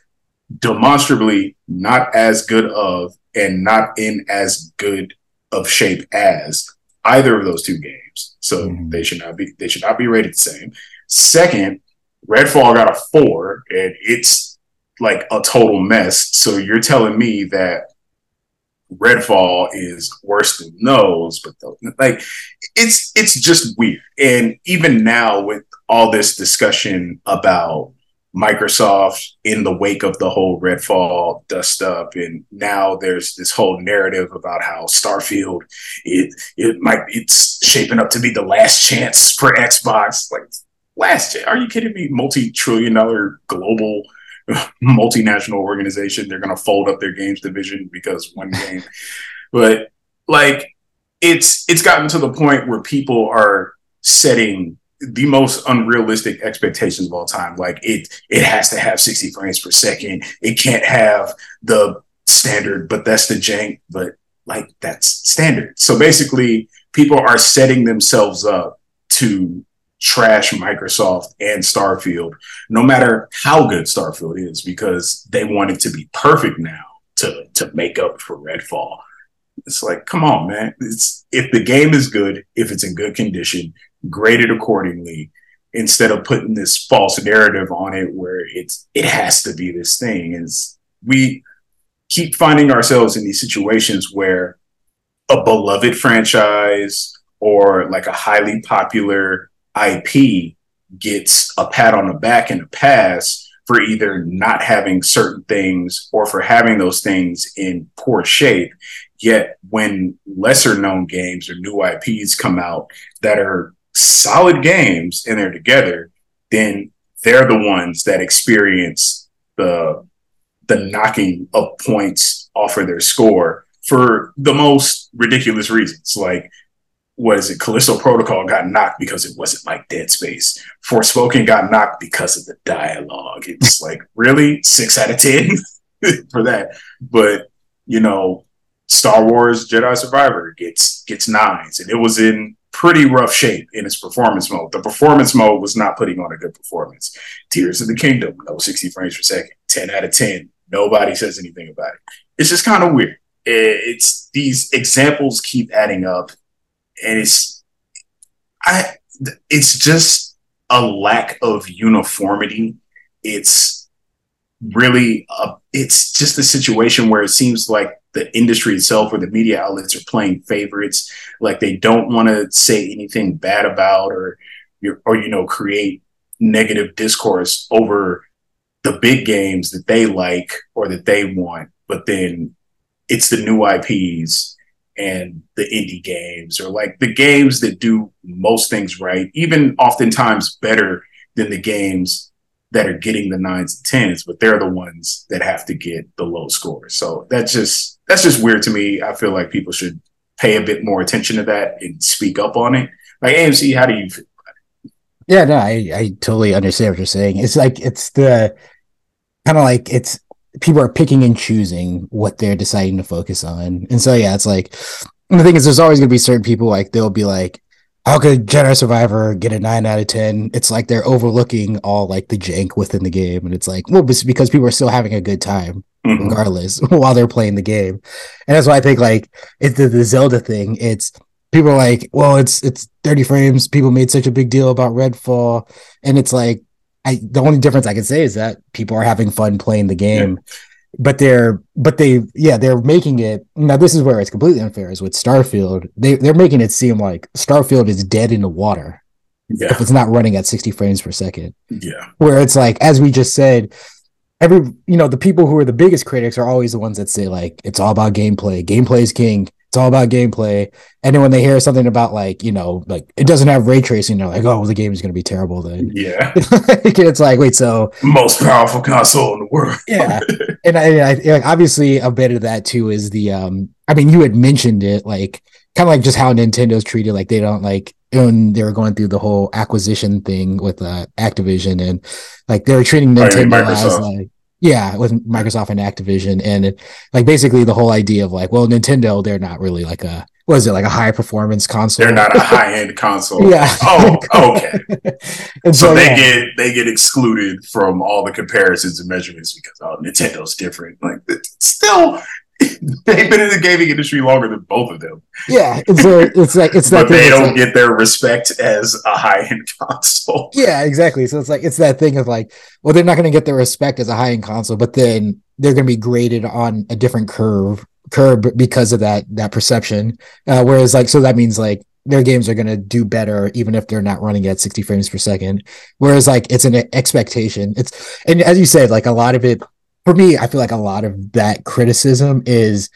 demonstrably not as good of and not in as good of shape as either of those two games. So Mhm. they should not be they should not be rated the same. Second, Redfall got a four, and it's like a total mess. So you're telling me that Redfall is worse than those, but like it's it's just weird. And even now with all this discussion about Microsoft in the wake of the whole Redfall dust up, and now there's this whole narrative about how Starfield it it might it's shaping up to be the last chance for Xbox. Like last? Are you kidding me? Multi trillion dollar global [laughs] multinational organization. They're gonna fold up their games division because one game. [laughs] but like it's it's gotten to the point where people are setting the most unrealistic expectations of all time. Like it it has to have 60 frames per second. It can't have the standard, but that's the jank, but like that's standard. So basically people are setting themselves up to trash Microsoft and Starfield, no matter how good Starfield is, because they want it to be perfect now to to make up for Redfall. It's like, come on, man. It's if the game is good, if it's in good condition, grade it accordingly instead of putting this false narrative on it where it's it has to be this thing. Is we keep finding ourselves in these situations where a beloved franchise or like a highly popular IP gets a pat on the back and a pass for either not having certain things or for having those things in poor shape. Yet when lesser known games or new IPs come out that are solid games and they're together, then they're the ones that experience the the knocking of points off of their score for the most ridiculous reasons. Like what is it? Callisto Protocol got knocked because it wasn't like Dead Space. Forspoken got knocked because of the dialogue. It's like really six out of ten [laughs] for that. But you know, Star Wars Jedi Survivor gets gets nines, and it was in pretty rough shape in its performance mode. The performance mode was not putting on a good performance. Tears of the Kingdom, no 60 frames per second, 10 out of 10. Nobody says anything about it. It's just kind of weird. It's these examples keep adding up and it's I it's just a lack of uniformity. It's really a, it's just a situation where it seems like the industry itself or the media outlets are playing favorites, like they don't want to say anything bad about or or you know create negative discourse over the big games that they like or that they want, but then it's the new IPs and the indie games or like the games that do most things right, even oftentimes better than the games that are getting the nines and tens, but they're the ones that have to get the low scores. So that's just that's just weird to me. I feel like people should pay a bit more attention to that and speak up on it. Like AMC, how do you feel? Yeah, no, I, I totally understand what you're saying. It's like it's the kind of like it's people are picking and choosing what they're deciding to focus on. And so yeah, it's like the thing is there's always gonna be certain people like they'll be like, How could Jedi Survivor get a nine out of ten? It's like they're overlooking all like the jank within the game. And it's like, well, it's because people are still having a good time mm-hmm. regardless [laughs] while they're playing the game. And that's why I think like it's the, the Zelda thing, it's people are like, well, it's it's 30 frames. People made such a big deal about Redfall. And it's like, I the only difference I can say is that people are having fun playing the game. Yeah. But they're but they yeah, they're making it now this is where it's completely unfair is with Starfield. They they're making it seem like Starfield is dead in the water. Yeah. If it's not running at 60 frames per second. Yeah. Where it's like, as we just said, every you know, the people who are the biggest critics are always the ones that say, like, it's all about gameplay. Gameplay is king. It's all about gameplay. And then when they hear something about like, you know, like it doesn't have ray tracing, they're like, oh, well, the game is going to be terrible then. Yeah. [laughs] it's like, wait, so most powerful console in the world. yeah. And I, I like obviously a bit of that too is the um. I mean, you had mentioned it, like kind of like just how Nintendo's treated. Like they don't like when they were going through the whole acquisition thing with uh, Activision, and like they were treating Nintendo as like yeah, with Microsoft and Activision, and it, like basically the whole idea of like, well, Nintendo, they're not really like a was it like a high performance console? They're not a [laughs] high end console. yeah. Oh, okay. [laughs] and so, so they yeah. get they get excluded from all the comparisons and measurements because oh, Nintendo's different. Like still, [laughs] they've been in the gaming industry longer than both of them. Yeah, it's a, it's like it's that. but they don't like, get their respect as a high end [laughs] console. Yeah, exactly. So it's like it's that thing of like, well, they're not going to get their respect as a high end console, but then they're going to be graded on a different curve curve because of that that perception. Uh, whereas like, so that means like their games are going to do better even if they're not running at 60 frames per second whereas like it's an expectation it's and as you said like a lot of it for me, I feel like a lot of that criticism is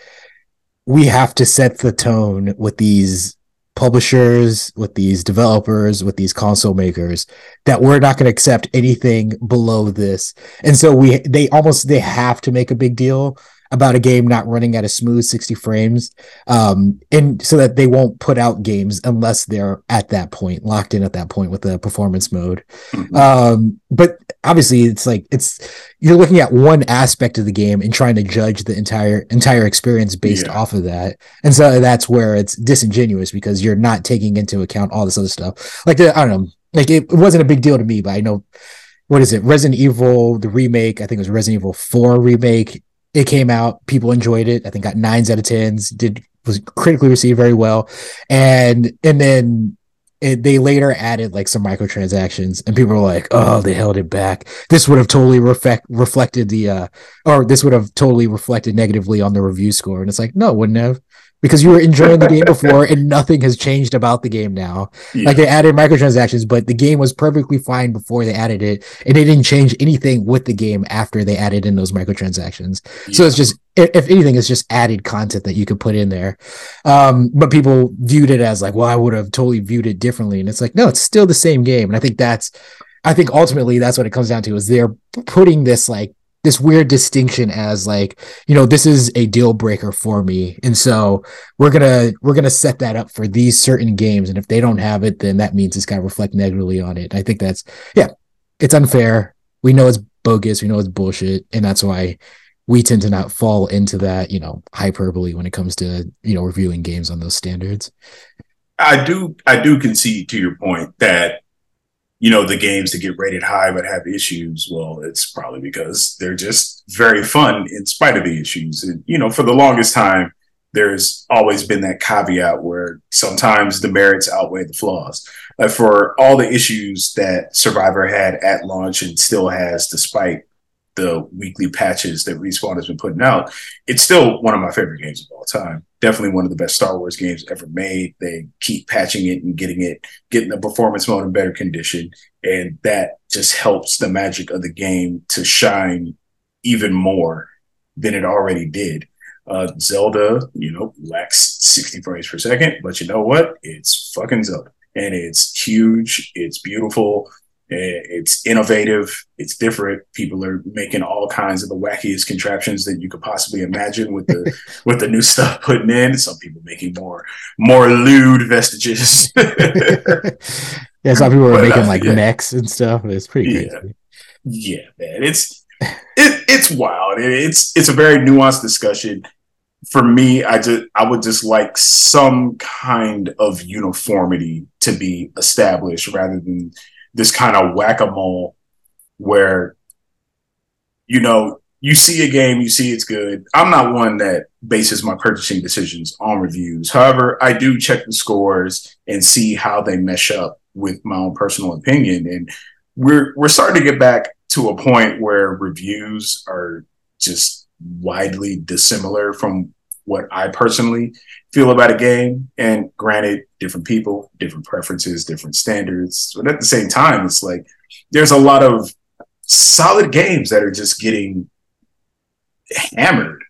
we have to set the tone with these publishers, with these developers, with these console makers that we're not going to accept anything below this. And so we they almost they have to make a big deal about a game not running at a smooth 60 frames um and so that they won't put out games unless they're at that point locked in at that point with the performance mode mm-hmm. um but obviously it's like it's you're looking at one aspect of the game and trying to judge the entire entire experience based yeah. off of that and so that's where it's disingenuous because you're not taking into account all this other stuff like the, i don't know like it, it wasn't a big deal to me, but I know what is it? Resident Evil, the remake, I think it was Resident Evil 4 remake. It came out, people enjoyed it. I think got nines out of tens, did was critically received very well. And and then it, they later added like some microtransactions and people were like oh they held it back this would have totally reflect reflected the uh or this would have totally reflected negatively on the review score and it's like no it wouldn't have because you were enjoying the game [laughs] before and nothing has changed about the game now. Yeah. Like they added microtransactions, but the game was perfectly fine before they added it, and they didn't change anything with the game after they added in those microtransactions. Yeah. So it's just, if anything, it's just added content that you could put in there. Um, but people viewed it as like, well, I would have totally viewed it differently, and it's like, no, it's still the same game, and I think that's. I think ultimately that's what it comes down to is they're putting this like this weird distinction as like you know this is a deal breaker for me. And so we're gonna we're gonna set that up for these certain games. And if they don't have it then that means it's gonna reflect negatively on it. I think that's yeah it's unfair. We know it's bogus. We know it's bullshit. And that's why we tend to not fall into that you know hyperbole when it comes to you know reviewing games on those standards. I do i do concede to your point that you know the games that get rated high but have issues well it's probably because they're just very fun in spite of the issues and you know for the longest time there's always been that caveat where sometimes the merits outweigh the flaws like for all the issues that survivor had at launch and still has despite the weekly patches that Respawn has been putting out, it's still one of my favorite games of all time. Definitely one of the best Star Wars games ever made. They keep patching it and getting it, getting the performance mode in better condition. And that just helps the magic of the game to shine even more than it already did. Uh, Zelda, you know, lacks 60 frames per second, but you know what? It's fucking Zelda. And it's huge, it's beautiful, it's innovative. It's different. People are making all kinds of the wackiest contraptions that you could possibly imagine with the [laughs] with the new stuff putting in. Some people making more more lewd vestiges. [laughs] yeah, some people are making uh, like yeah. necks and stuff. It's pretty yeah. crazy. Yeah, man. It's it, it's wild. It's it's a very nuanced discussion. For me, I just I would just like some kind of uniformity to be established rather than this kind of whack-a-mole where you know you see a game you see it's good. I'm not one that bases my purchasing decisions on reviews. However i do check the scores and see how they mesh up with my own personal opinion. And we're we're starting to get back to a point where reviews are just widely dissimilar from what I personally feel about a game. And granted, different people, different preferences, different standards. But at the same time, it's like there's a lot of solid games that are just getting hammered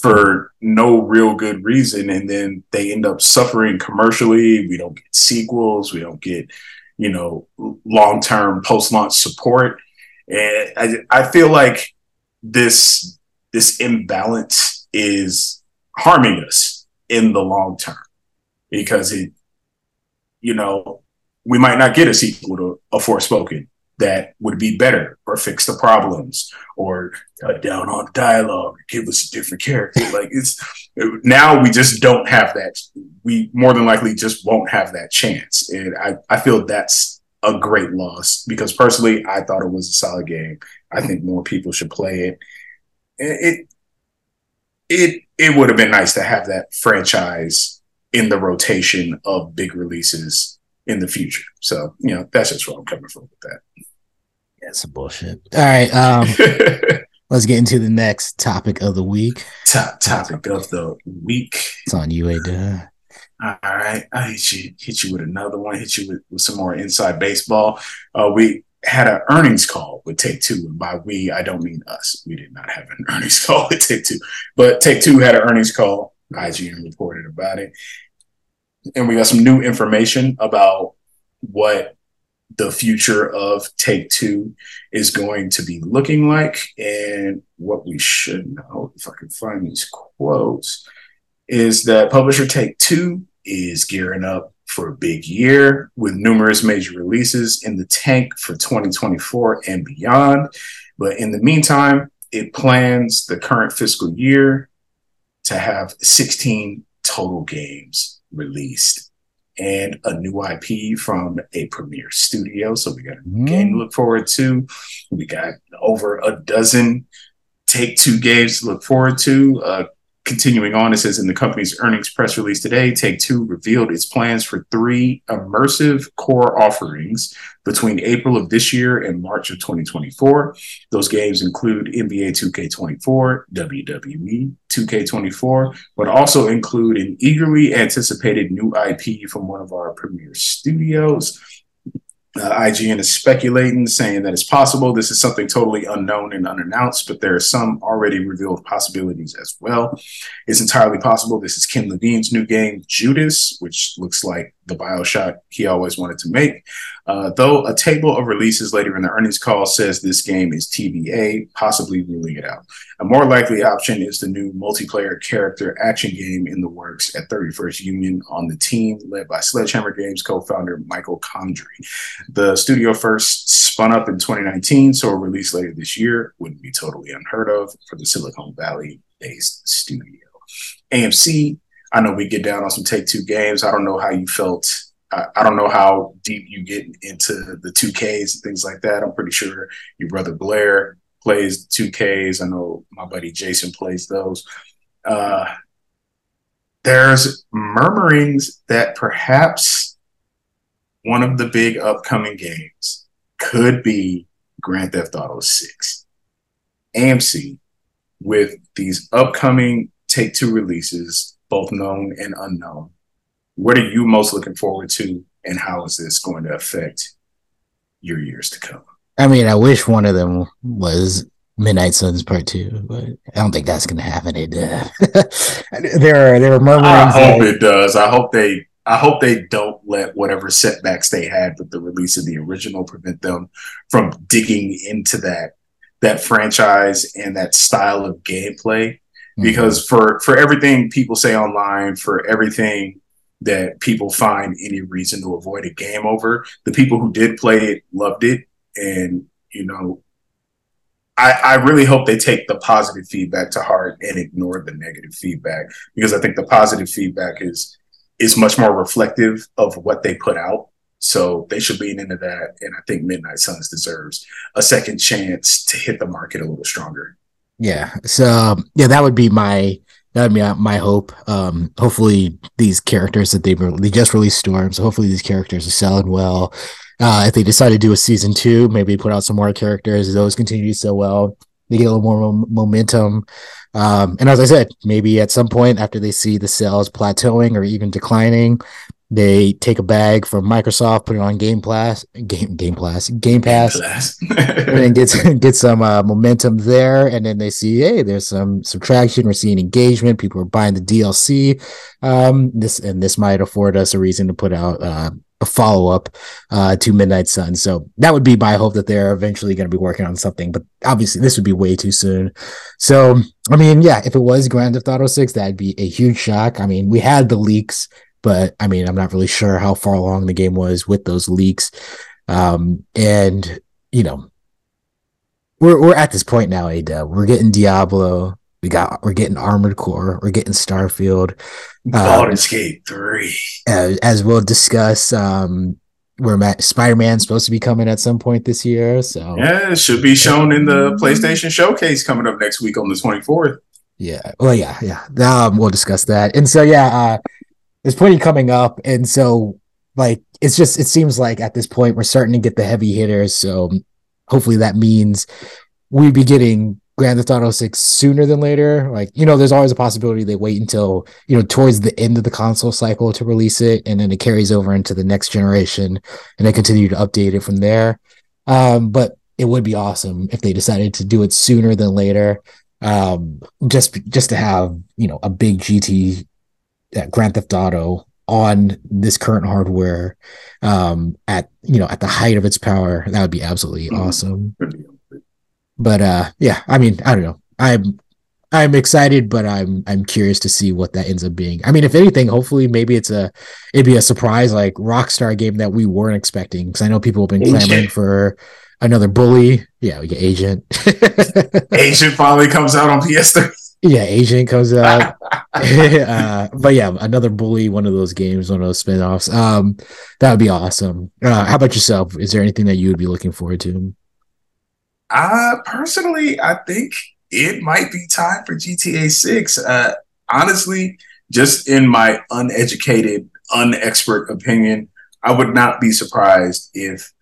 for no real good reason. And then they end up suffering commercially. We don't get sequels. We don't get, you know, long term post launch support. And I, I feel like this this imbalance is harming us in the long term because it, you know, we might not get a sequel to a Forspoken that would be better or fix the problems or cut down on dialogue, give us a different character. [laughs] like it's now we just don't have that. We more than likely just won't have that chance. And I, I feel that's a great loss because personally I thought it was a solid game. I think more people should play it. It it it would have been nice to have that franchise in the rotation of big releases in the future. So, you know, that's just where I'm coming from with that. Yeah, some bullshit. All right. Um [laughs] let's get into the next topic of the week. Top topic of the week. It's on you, A all right, I hit you hit you with another one. Hit you with, with some more inside baseball. Uh, we had an earnings call with Take Two, and by we, I don't mean us. We did not have an [laughs] earnings call with Take Two, but Take Two had an earnings call. IGN reported about it, and we got some new information about what the future of Take Two is going to be looking like, and what we should know. If I can find these quotes, is that publisher Take Two is gearing up for a big year with numerous major releases in the tank for 2024 and beyond. But in the meantime, it plans the current fiscal year to have 16 total games released. and a new IP from a premier studio. So we got a mm. game to look forward to. We got over a dozen Take Two games to look forward to. Uh, continuing on, it says in the company's earnings press release today, Take Two revealed its plans for three immersive core offerings between April of this year and March of 2024. Those games include NBA 2K24, WWE 2K24, but also include an eagerly anticipated new IP from one of our premier studios. Uh, IGN is speculating, saying that it's possible this is something totally unknown and unannounced, but there are some already revealed possibilities as well. It's entirely possible this is Ken Levine's new game, Judas, which looks like the Bioshock he always wanted to make. Uh, though a table of releases later in the earnings call says this game is TBA, possibly ruling it out. A more likely option is the new multiplayer character action game in the works at 31st Union on the team led by Sledgehammer Games co-founder Michael Condrey. The studio first spun up in 2019, so a release later this year wouldn't be totally unheard of for the Silicon Valley based studio. AMC I know we get down on some take two games. I don't know how you felt. I, I don't know how deep you get into the two Ks and things like that. I'm pretty sure your brother Blair plays two Ks. I know my buddy Jason plays those. Uh, there's murmurings that perhaps one of the big upcoming games could be Grand Theft Auto 6. AMC, with these upcoming Take Two releases, both known and unknown. What are you most looking forward to, and how is this going to affect your years to come? I mean, I wish one of them was Midnight Suns Part Two, but I don't think that's going to happen. It uh, [laughs] there are there are murmurings. I hope it does. I hope they I hope they don't let whatever setbacks they had with the release of the original prevent them from digging into that that franchise and that style of gameplay because mm-hmm. for for everything people say online, for everything that people find any reason to avoid a game over, the people who did play it loved it, and you know, I, I really hope they take the positive feedback to heart and ignore the negative feedback because I think the positive feedback is is much more reflective of what they put out. So they should lean into that, and I think Midnight Suns deserves a second chance to hit the market a little stronger. Yeah. So yeah, that would be my would be my hope. Um, hopefully these characters that they they just released Storm, so hopefully these characters are selling well. Uh, if they decide to do a season two, maybe put out some more characters. Those continue to sell well. They get a little more momentum. Um, and as I said, maybe at some point after they see the sales plateauing or even declining, they take a bag from Microsoft, put it on Game Pass, Game Game Pass, Game Pass, [laughs] and then get [laughs] get some uh, momentum there. And then they see, hey, there's some some traction. We're seeing engagement. People are buying the DLC. Um, this and this might afford us a reason to put out uh, a follow up uh, to Midnight Sun. So that would be my hope that they're eventually going to be working on something. But obviously, this would be way too soon. So I mean, yeah, if it was Grand Theft Auto Six, that'd be a huge shock. I mean, we had the leaks but I mean, I'm not really sure how far along the game was with those leaks. Um, and you know, we're we're at this point now, Ada. We're getting Diablo. We got we're getting Armored Core. We're getting Starfield. Baldur's um, Gate three. As, as we'll discuss, um, where Matt, Spider-Man's supposed to be coming at some point this year. So yeah, it should be shown in the PlayStation Showcase coming up next week on the 24th. Yeah. Well, yeah, yeah. Um, we'll discuss that. And so, yeah, uh, there's plenty coming up, and so like it's just it seems like at this point we're starting to get the heavy hitters. So hopefully that means we'd be getting Grand Theft Auto 6 sooner than later. Like, you know, there's always a possibility they wait until, you know, towards the end of the console cycle to release it and then it carries over into the next generation and they continue to update it from there. Um, but it would be awesome if they decided to do it sooner than later. Um, just just to have, you know, a big GT uh, Grand Theft Auto on this current hardware um, at you know at the height of its power that would be absolutely mm-hmm. awesome. But uh yeah i mean i don't know. I'm i'm excited but i'm i'm curious to see what that ends up being. I mean if anything hopefully maybe it's a it'd be a surprise like rockstar game that we weren't expecting because i know people have been agent. clamoring for another bully. Yeah we get agent. [laughs] Agent finally comes out on ps3 Yeah, Agent comes [laughs] out. [laughs] uh, but yeah, another bully, one of those games, one of those spin-offs. Um, that would be awesome. Uh, how about yourself? Is there anything that you would be looking forward to? Uh personally, I think it might be time for GTA 6. Uh honestly, just in my uneducated, unexpert opinion, I would not be surprised if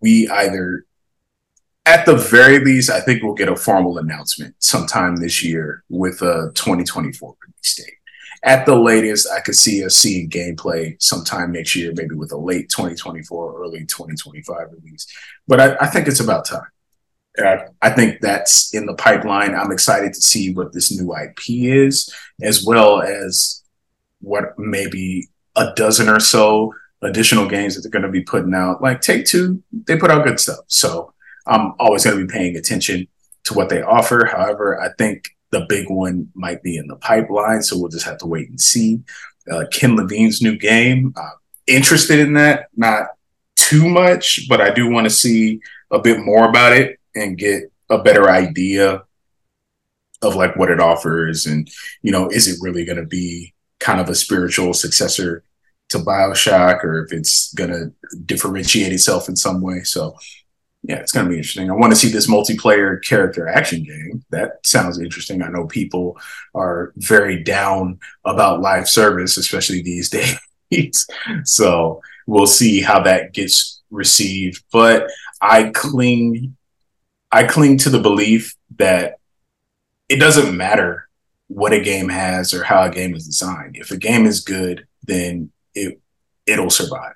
we either at the very least, I think we'll get a formal announcement sometime this year with a 2024 release date. At the latest, I could see us seeing gameplay sometime next year, maybe with a late 2024, early 2025 release. But I, I think it's about time. I, I think that's in the pipeline. I'm excited to see what this new IP is, as well as what maybe a dozen or so additional games that they're going to be putting out. Like Take Two, they put out good stuff. So I'm always going to be paying attention to what they offer. However, I think the big one might be in the pipeline. So we'll just have to wait and see. Uh, Ken Levine's new game, uh, interested in that, not too much, but I do want to see a bit more about it and get a better idea of like what it offers and you know is it really going to be kind of a spiritual successor to bioshock or if it's going to differentiate itself in some way so yeah it's going to be interesting. I want to see this multiplayer character action game. That sounds interesting. I know people are very down about live service especially these [laughs] days. So we'll see how that gets received. But i cling I cling to the belief that it doesn't matter what a game has or how a game is designed. If a game is good, then it it'll survive.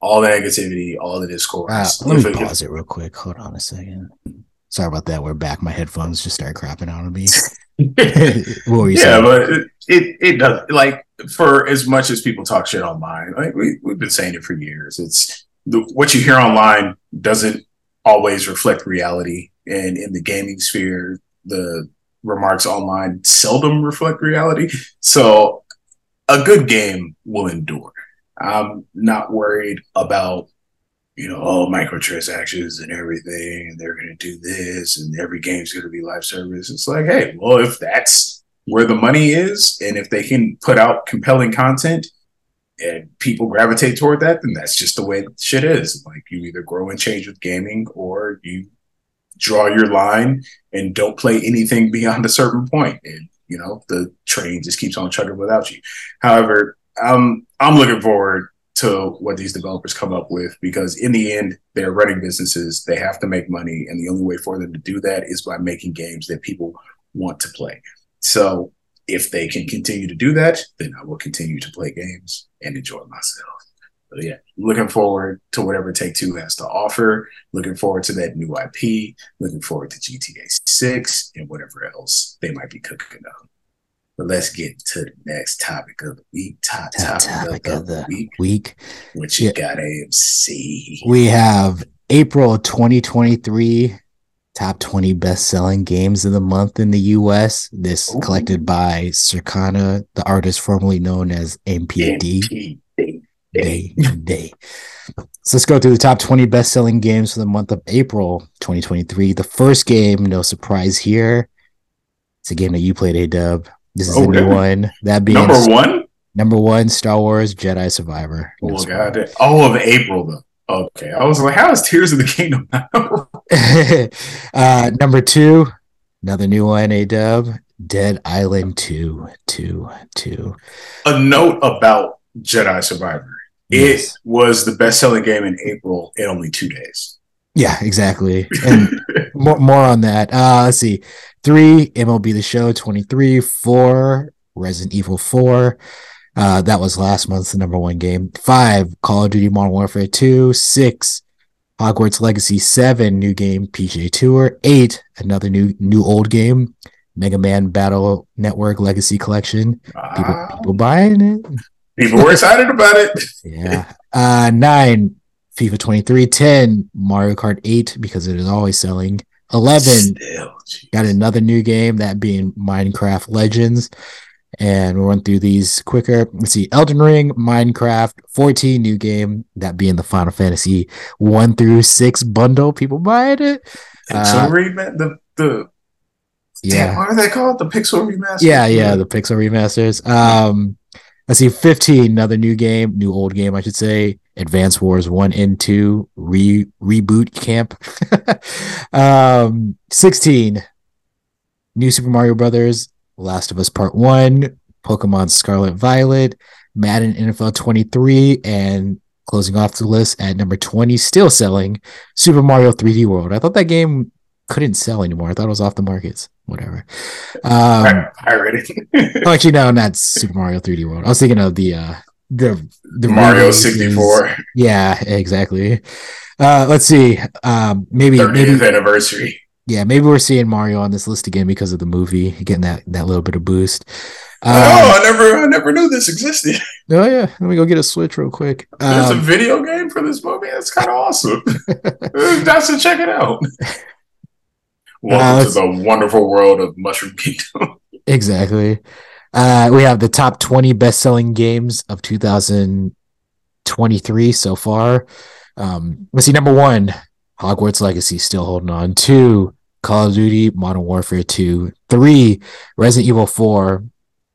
All the negativity, all the discourse. Uh, let me pause it real quick. Hold on a second. Sorry about that. We're back. My headphones just started crapping out on me. [laughs] yeah, saying? but it, it, it does like for as much as people talk shit online, like we we've been saying it for years. It's the, what you hear online doesn't always reflect reality. And in the gaming sphere, the remarks online seldom reflect reality. So a good game will endure. I'm not worried about, you know, all oh, microtransactions and everything, and they're going to do this, and every game's going to be live service. It's like, hey, well, if that's where the money is, and if they can put out compelling content, and people gravitate toward that, then that's just the way shit is. Like you either grow and change with gaming or you draw your line and don't play anything beyond a certain point. And you know, the train just keeps on chugging without you. However, um, I'm looking forward to what these developers come up with because in the end, they're running businesses. They have to make money. And the only way for them to do that is by making games that people want to play. So if they can continue to do that, then I will continue to play games and enjoy myself. But yeah, looking forward to whatever Take Two has to offer. Looking forward to that new IP. Looking forward to GTA 6 and whatever else they might be cooking up. But let's get to the next topic of the week. Top, top topic of, of the, week. week. You yeah. got, AMC? We have April 2023 top 20 best-selling games of the month in the US. This Ooh. collected by Circana, the artist formerly known as NPD. Day, day. So let's go through the top 20 best-selling games for the month of April 2023. The first game, no surprise here. It's a game that you played, A Dub. This is oh, a new really? one. That being number one. Number one, Star Wars Jedi Survivor. Oh god! Oh, of April though. Okay, I was like, how is Tears of the Kingdom? [laughs] [laughs] uh, number two, another new one, a dub, Dead Island 2, 2, 2. A note about Jedi Survivor. Yes. It was the best selling game in April in only two days. Yeah, exactly. And [laughs] more, more on that. Uh, let's see. Three, MLB The Show 23. Four, Resident Evil 4. Uh, that was last month's number one game. Five, Call of Duty Modern Warfare 2. Six, Hogwarts Legacy 7, new game, PGA Tour. Eight, another new new old game, Mega Man Battle Network Legacy Collection. People, wow. people buying it. People were excited about it. [laughs] yeah. Uh, nine, FIFA 23. 10, Mario Kart 8, because it is always selling. 11, Still, got another new game, that being Minecraft Legends and we'll run through these quicker. Let's see, Elden Ring, Minecraft, 14 new game, that being the Final Fantasy one through six bundle. People buying it. Uh, so read the the Yeah. Damn, what are they called? The Pixel remasters. Yeah, yeah, the Pixel remasters. Um, let's see, 15, another new game, new old game, I should say. Advance Wars 1 and 2 re reboot camp. [laughs] um, 16, New Super Mario Brothers, Last of Us Part 1, Pokemon Scarlet Violet, Madden NFL 23, and closing off the list at number 20, still selling Super Mario 3D World. I thought that game couldn't sell anymore. I thought it was off the markets. Whatever. [laughs] Um, Pirated. [laughs] oh, actually, no, not Super Mario 3D World. I was thinking of the uh the the Mario 64 Yeah, exactly. Uh let's see. Um maybe 30th maybe anniversary. yeah, maybe we're seeing Mario on this list again because of the movie, getting that that little bit of boost. Um, oh, I never, I never knew this existed. [laughs] oh yeah, let me go get a Switch real quick. There's a Um, video game for this movie. That's kind of awesome. [laughs] That's to check it out. [laughs] Welcome to the wonderful world of Mushroom Kingdom. Exactly. Uh, we have the top 20 best selling games of 2023 so far. Um, let's see, number one, Hogwarts Legacy still holding on. Two, Call of Duty Modern Warfare 2. Three, Resident Evil 4.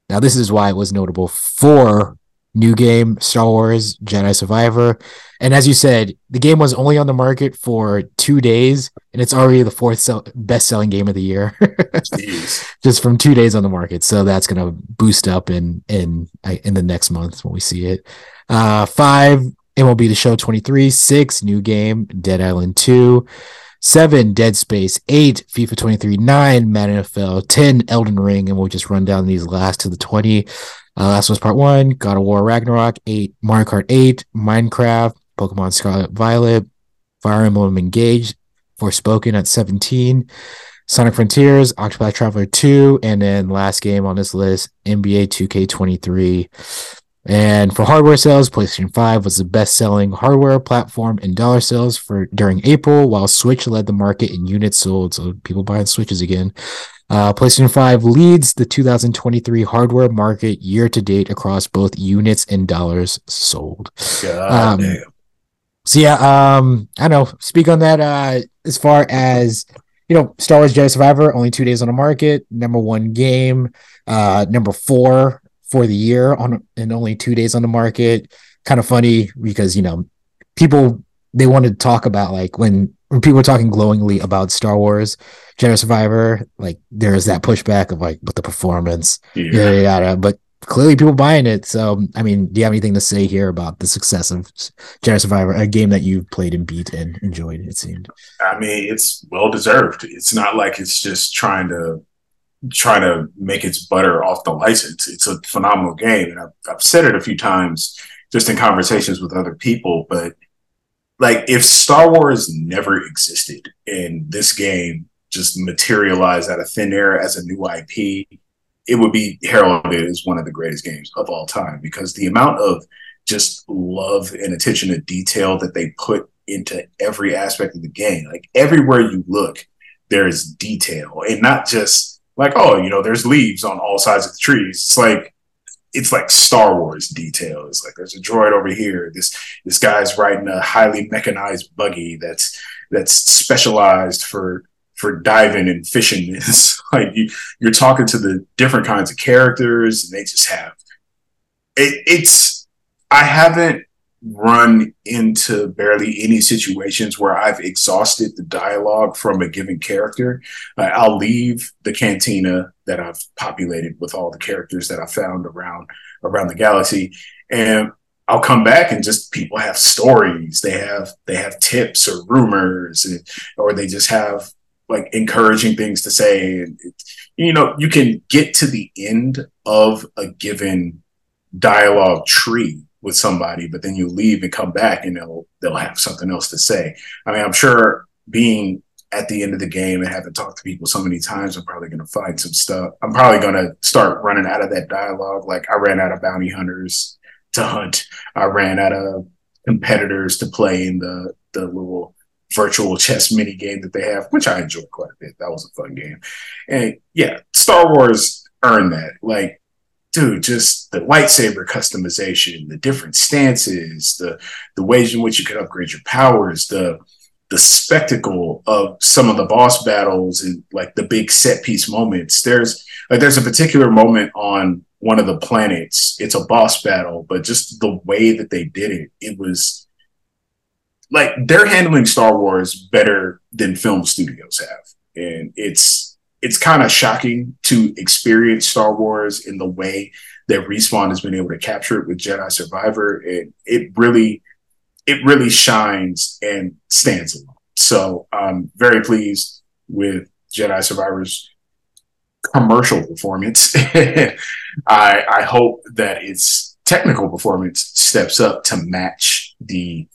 Now, this is why it was notable. Four, new game, Star Wars Jedi Survivor. And as you said, the game was only on the market for two days, and it's already the fourth sell- best selling game of the year. [laughs] Just from two days on the market. So that's going to boost up in in in the next month when we see it. Uh, five MLB The Show 23, six new game Dead Island 2, seven Dead Space, eight FIFA 23, nine Madden NFL, 10 Elden Ring, and we'll just run down these last to the 20. Uh, last was part one, God of War Ragnarok, eight Mario Kart 8, Minecraft, Pokemon Scarlet Violet, Fire Emblem Engage, Forspoken at 17. Sonic Frontiers, Octopath Traveler 2, and then last game on this list, NBA 2K23. And for hardware sales, PlayStation 5 was the best selling hardware platform in dollar sales for during April, while Switch led the market in units sold. So people buying Switches again. Uh, PlayStation 5 leads the 2023 hardware market year to date across both units and dollars sold. God Um, damn. So yeah, um, I don't know. Speak on that. Uh, as far as you know, Star Wars Jedi Survivor only two days on the market, number one game, uh, number four for the year on and only two days on the market. Kind of funny because you know people they wanted to talk about like when when people were talking glowingly about Star Wars Jedi Survivor, like there's that pushback of like with the performance, Yeah. yada yada. But clearly people buying it. So I mean, do you have anything to say here about the success of Jedi Survivor, a game that you've played and beat and enjoyed? It seemed. I mean, it's well deserved. It's not like it's just trying to trying to make its butter off the license. It's a phenomenal game, and I've, I've said it a few times just in conversations with other people. But like, if Star Wars never existed and this game just materialized out of thin air as a new IP, it would be heralded as one of the greatest games of all time because the amount of just love and attention to detail that they put into every aspect of the game. Like everywhere you look, there is detail, and not just like oh, you know, there's leaves on all sides of the trees. It's like it's like Star Wars detail. It's like there's a droid over here. This this guy's riding a highly mechanized buggy that's that's specialized for for diving and fishing. [laughs] It's like you, you're talking to the different kinds of characters, and they just have it, it's. I haven't run into barely any situations where I've exhausted the dialogue from a given character. Uh, I'll leave the cantina that I've populated with all the characters that I found around around the galaxy, and I'll come back and just people have stories. They have they have tips or rumors, and, or they just have like encouraging things to say. And it, you know, you can get to the end of a given dialogue tree with somebody, but then you leave and come back and they'll they'll have something else to say. I mean, I'm sure being at the end of the game and having talked to people so many times, I'm probably going to find some stuff. I'm probably going to start running out of that dialogue. Like I ran out of bounty hunters to hunt. I ran out of competitors to play in the the little virtual chess mini game that they have, which I enjoyed quite a bit. That was a fun game. And yeah, Star Wars earned that. Like dude, just the lightsaber customization, the different stances, the the ways in which you can upgrade your powers, the the spectacle of some of the boss battles and like the big set piece moments. There's like there's a particular moment on one of the planets. It's a boss battle, but just the way that they did it, it was like they're handling Star Wars better than film studios have. And it's it's kind of shocking to experience Star Wars in the way that Respawn has been able to capture it with Jedi Survivor. And it really it really shines and stands alone. So I'm very pleased with Jedi Survivor's commercial performance. [laughs] I, I hope that its technical performance steps up to match the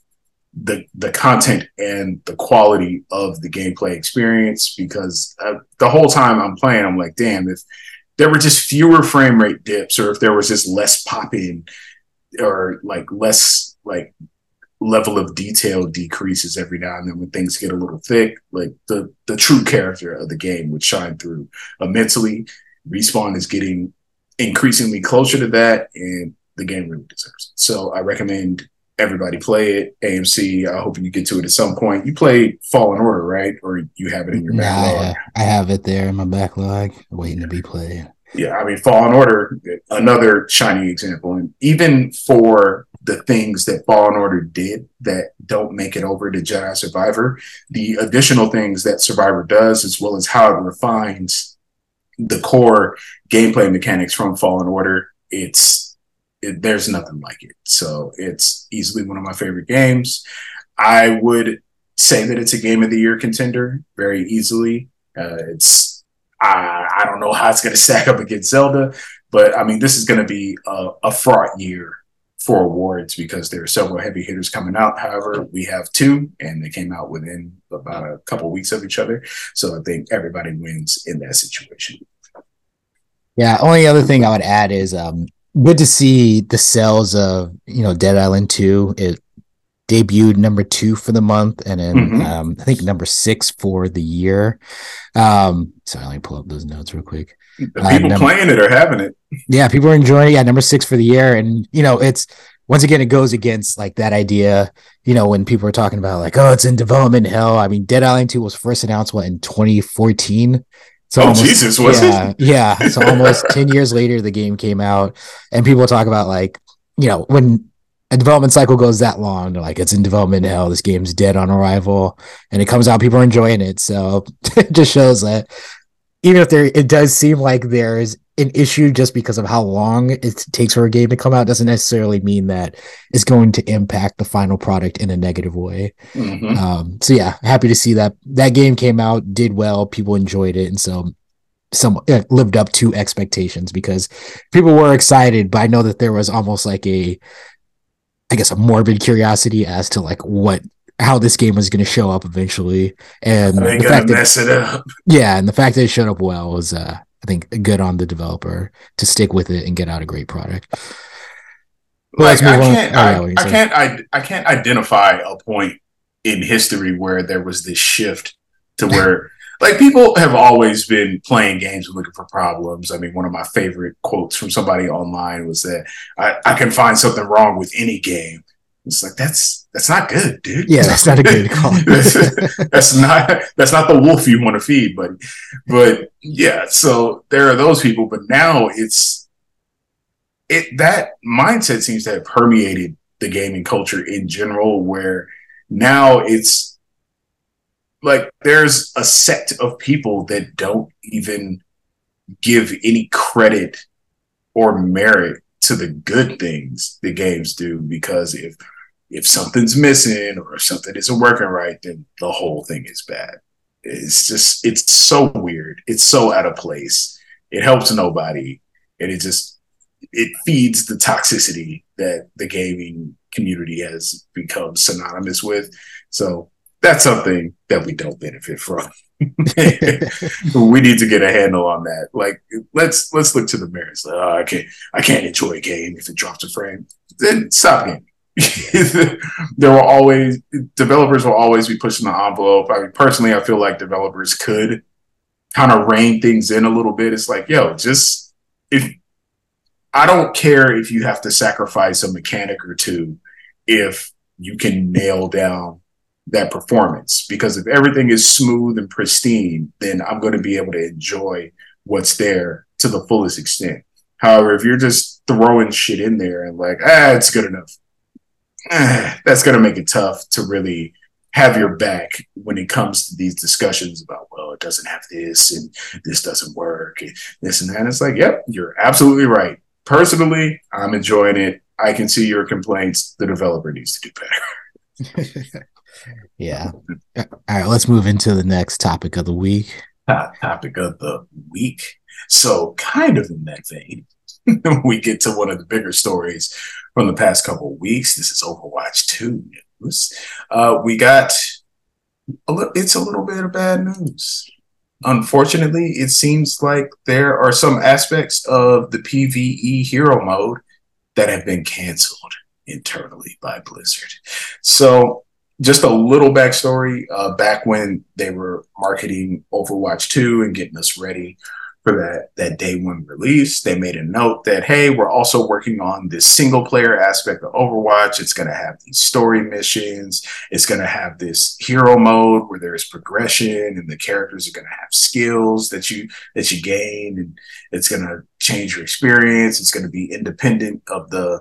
the the content and the quality of the gameplay experience because uh, the whole time I'm playing, I'm like, damn, if there were just fewer frame rate dips or if there was just less popping or like less like level of detail decreases every now and then when things get a little thick. Like the the true character of the game would shine through immensely. Respawn is getting increasingly closer to that, and the game really deserves it. So I recommend everybody play it. AMC, I hope you get to it at some point. You play Fallen Order, right? Or you have it in your backlog? I have it there in my backlog, waiting to be played. Yeah, I mean, Fallen Order, another shining example. And even for the things that Fallen Order did that don't make it over to Jedi Survivor, the additional things that Survivor does, as well as how it refines the core gameplay mechanics from Fallen Order, it's it, there's nothing like it. So it's easily one of my favorite games. I would say that it's a game of the year contender very easily. Uh, it's I, I don't know how it's going [laughs] to stack up against Zelda, but I mean this is going to be a, a fraught year for awards because there are several heavy hitters coming out. However, we have two, and they came out within about a couple weeks of each other. So I think everybody wins in that situation. Yeah. Only other thing I would add is um, good to see the sales of you know Dead Island Two. It debuted number two for the month, and then mm-hmm. um, I think number six for the year. Um, sorry, let me pull up those notes real quick. The uh, people uh, number, playing it or having it. Yeah, people are enjoying it. Yeah, number six for the year, and you know, it's once again it goes against like that idea. You know, when people are talking about like, oh, it's in development hell. I mean, Dead Island Two was first announced what in 2014. So oh almost, Jesus, was yeah, it? yeah. So almost 10 years later, the game came out, and people talk about like, you know, when a development cycle goes that long, they're like it's in development hell, this game's dead on arrival, and it comes out, people are enjoying it. So [laughs] it just shows that even if there it does seem like there's an issue just because of how long it takes for a game to come out doesn't necessarily mean that it's going to impact the final product in a negative way. Mm-hmm. Um, so yeah, happy to see that that game came out, did well, people enjoyed it, and so some lived up to expectations because people were excited. But I know that there was almost like a, I guess, a morbid curiosity as to like what how this game was going to show up eventually, and they the fact mess that, it up. Yeah, and the fact that it showed up well was, uh, I think, good on the developer to stick with it and get out a great product. Like, I can't, oh, I, I can't, I, I can't identify a point in history where there was this shift to [laughs] where. like people have always been playing games and looking for problems. I mean, one of my favorite quotes from somebody online was that I, I can find something wrong with any game. It's like that's that's not good, dude. Yeah, that's not a good [laughs] call. that's, [laughs] that's not that's not the wolf you want to feed, buddy. But yeah, so there are those people, but now it's it that mindset seems to have permeated the gaming culture in general, where now it's like there's a sect of people that don't even give any credit or merit to the good things the games do because if if something's missing or if something isn't working right, then the whole thing is bad. It's just it's so weird. It's so out of place. It helps nobody, and it just it feeds the toxicity that the gaming community has become synonymous with. So that's something that we don't benefit from. [laughs] we need to get a handle on that. Like, let's let's look to the merits. Like, oh, I can't I can't enjoy a game if it drops a frame. Then stop gaming. [laughs] there will always developers will always be pushing the envelope. I mean, personally, I feel like developers could kind of rein things in a little bit. It's like, yo, just if I don't care if you have to sacrifice a mechanic or two, if you can nail down that performance because if everything is smooth and pristine, then I'm going to be able to enjoy what's there to the fullest extent. However, if you're just throwing shit in there and like, ah, it's good enough, eh, [sighs] that's going to make it tough to really have your back when it comes to these discussions about, well, it doesn't have this and this doesn't work and this and that. And it's like, yep, you're absolutely right. Personally, I'm enjoying it. I can see your complaints. The developer needs to do better. [laughs] yeah. All right, let's move into the next topic of the week. Topic of the week. So, kind of in that vein, [laughs] we get to one of the bigger stories from the past couple of weeks. This is Overwatch 2 news. Uh, we got a little, it's a little bit of bad news. Unfortunately, it seems like there are some aspects of the PvE hero mode that have been canceled internally by Blizzard. So, just a little backstory uh, back when they were marketing Overwatch 2 and getting us ready for that that day one release. They made a note that hey, we're also working on this single player aspect of Overwatch. It's going to have these story missions. It's going to have this hero mode where there's progression and the characters are going to have skills that you that you gain and it's going to change your experience. It's going to be independent of the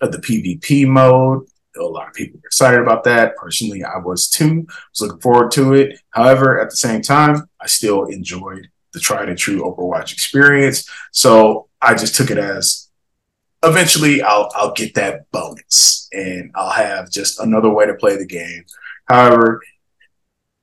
of the PvP mode. A lot of people were excited about that. Personally, I was too. I was looking forward to it. However, at the same time, I still enjoyed the tried and true Overwatch experience. So I just took it as eventually I'll I'll get that bonus and I'll have just another way to play the game. However,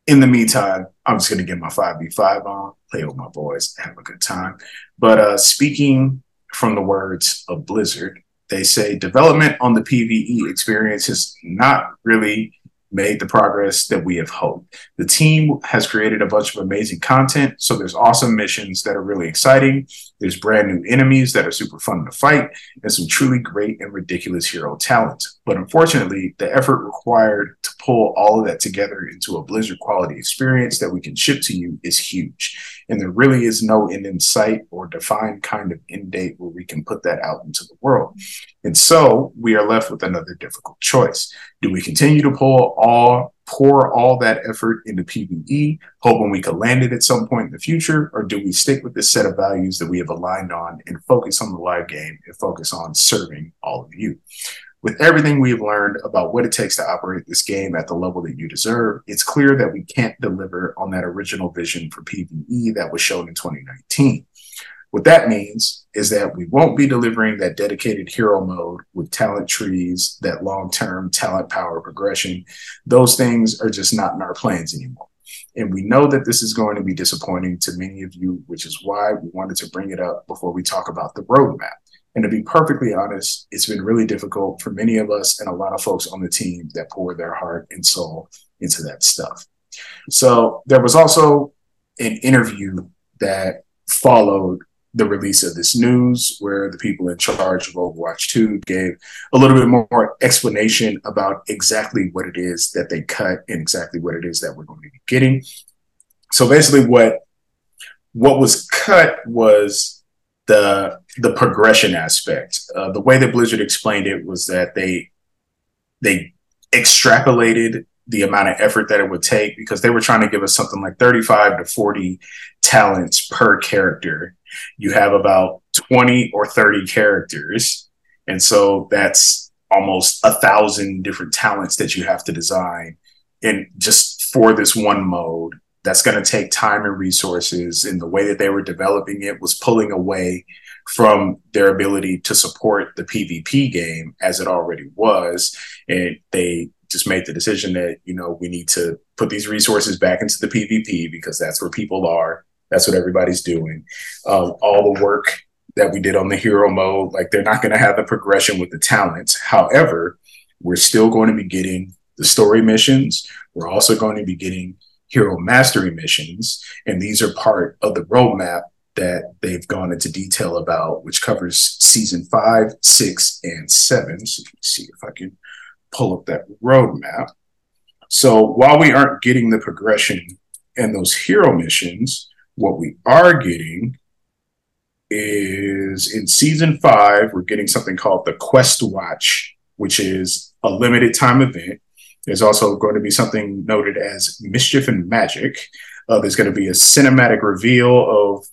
in the meantime, I'm just gonna get my 5v5 on, play with my boys, have a good time. But uh speaking from the words of Blizzard, they say development on the PvE experience has not really made the progress that we have hoped. The team has created a bunch of amazing content. So there's awesome missions that are really exciting. There's brand new enemies that are super fun to fight and some truly great and ridiculous hero talent. But unfortunately, the effort required to pull all of that together into a Blizzard quality experience that we can ship to you is huge. And there really is no end in sight or defined kind of end date where we can put that out into the world. And so we are left with another difficult choice. Do we continue to pull all pour all that effort into PvE, hoping we could land it at some point in the future, or do we stick with this set of values that we have aligned on and focus on the live game and focus on serving all of you? With everything we have learned about what it takes to operate this game at the level that you deserve, it's clear that we can't deliver on that original vision for PvE that was shown in 2019. What that means is that we won't be delivering that dedicated hero mode with talent trees, that long term talent power progression. Those things are just not in our plans anymore. And we know that this is going to be disappointing to many of you, which is why we wanted to bring it up before we talk about the roadmap. And to be perfectly honest, it's been really difficult for many of us and a lot of folks on the team that pour their heart and soul into that stuff. So there was also an interview that followed the release of this news, where the people in charge of Overwatch 2 gave a little bit more explanation about exactly what it is that they cut and exactly what it is that we're going to be getting. So basically, what what was cut was the the progression aspect. Uh, the way that Blizzard explained it was that they they extrapolated the amount of effort that it would take because they were trying to give us something like 35 to 40 talents per character you have about 20 or 30 characters. And so that's almost a thousand different talents that you have to design and just for this one mode. That's going to take time and resources and the way that they were developing it was pulling away from their ability to support the pvp game as it already was. And they just made the decision that you know we need to put these resources back into the pvp because that's where people are that's what everybody's doing. Um, all the work that we did on the hero mode, like they're not going to have the progression with the talents. However, we're still going to be getting the story missions. We're also going to be getting hero mastery missions. And these are part of the roadmap that they've gone into detail about, which covers season five, six, and seven. So let me see if I can pull up that roadmap. So while we aren't getting the progression and those hero missions, what we are getting is in season five, we're getting something called the Questwatch, which is a limited time event. There's also going to be something noted as Mischief and Magic. Uh, there's going to be a cinematic reveal of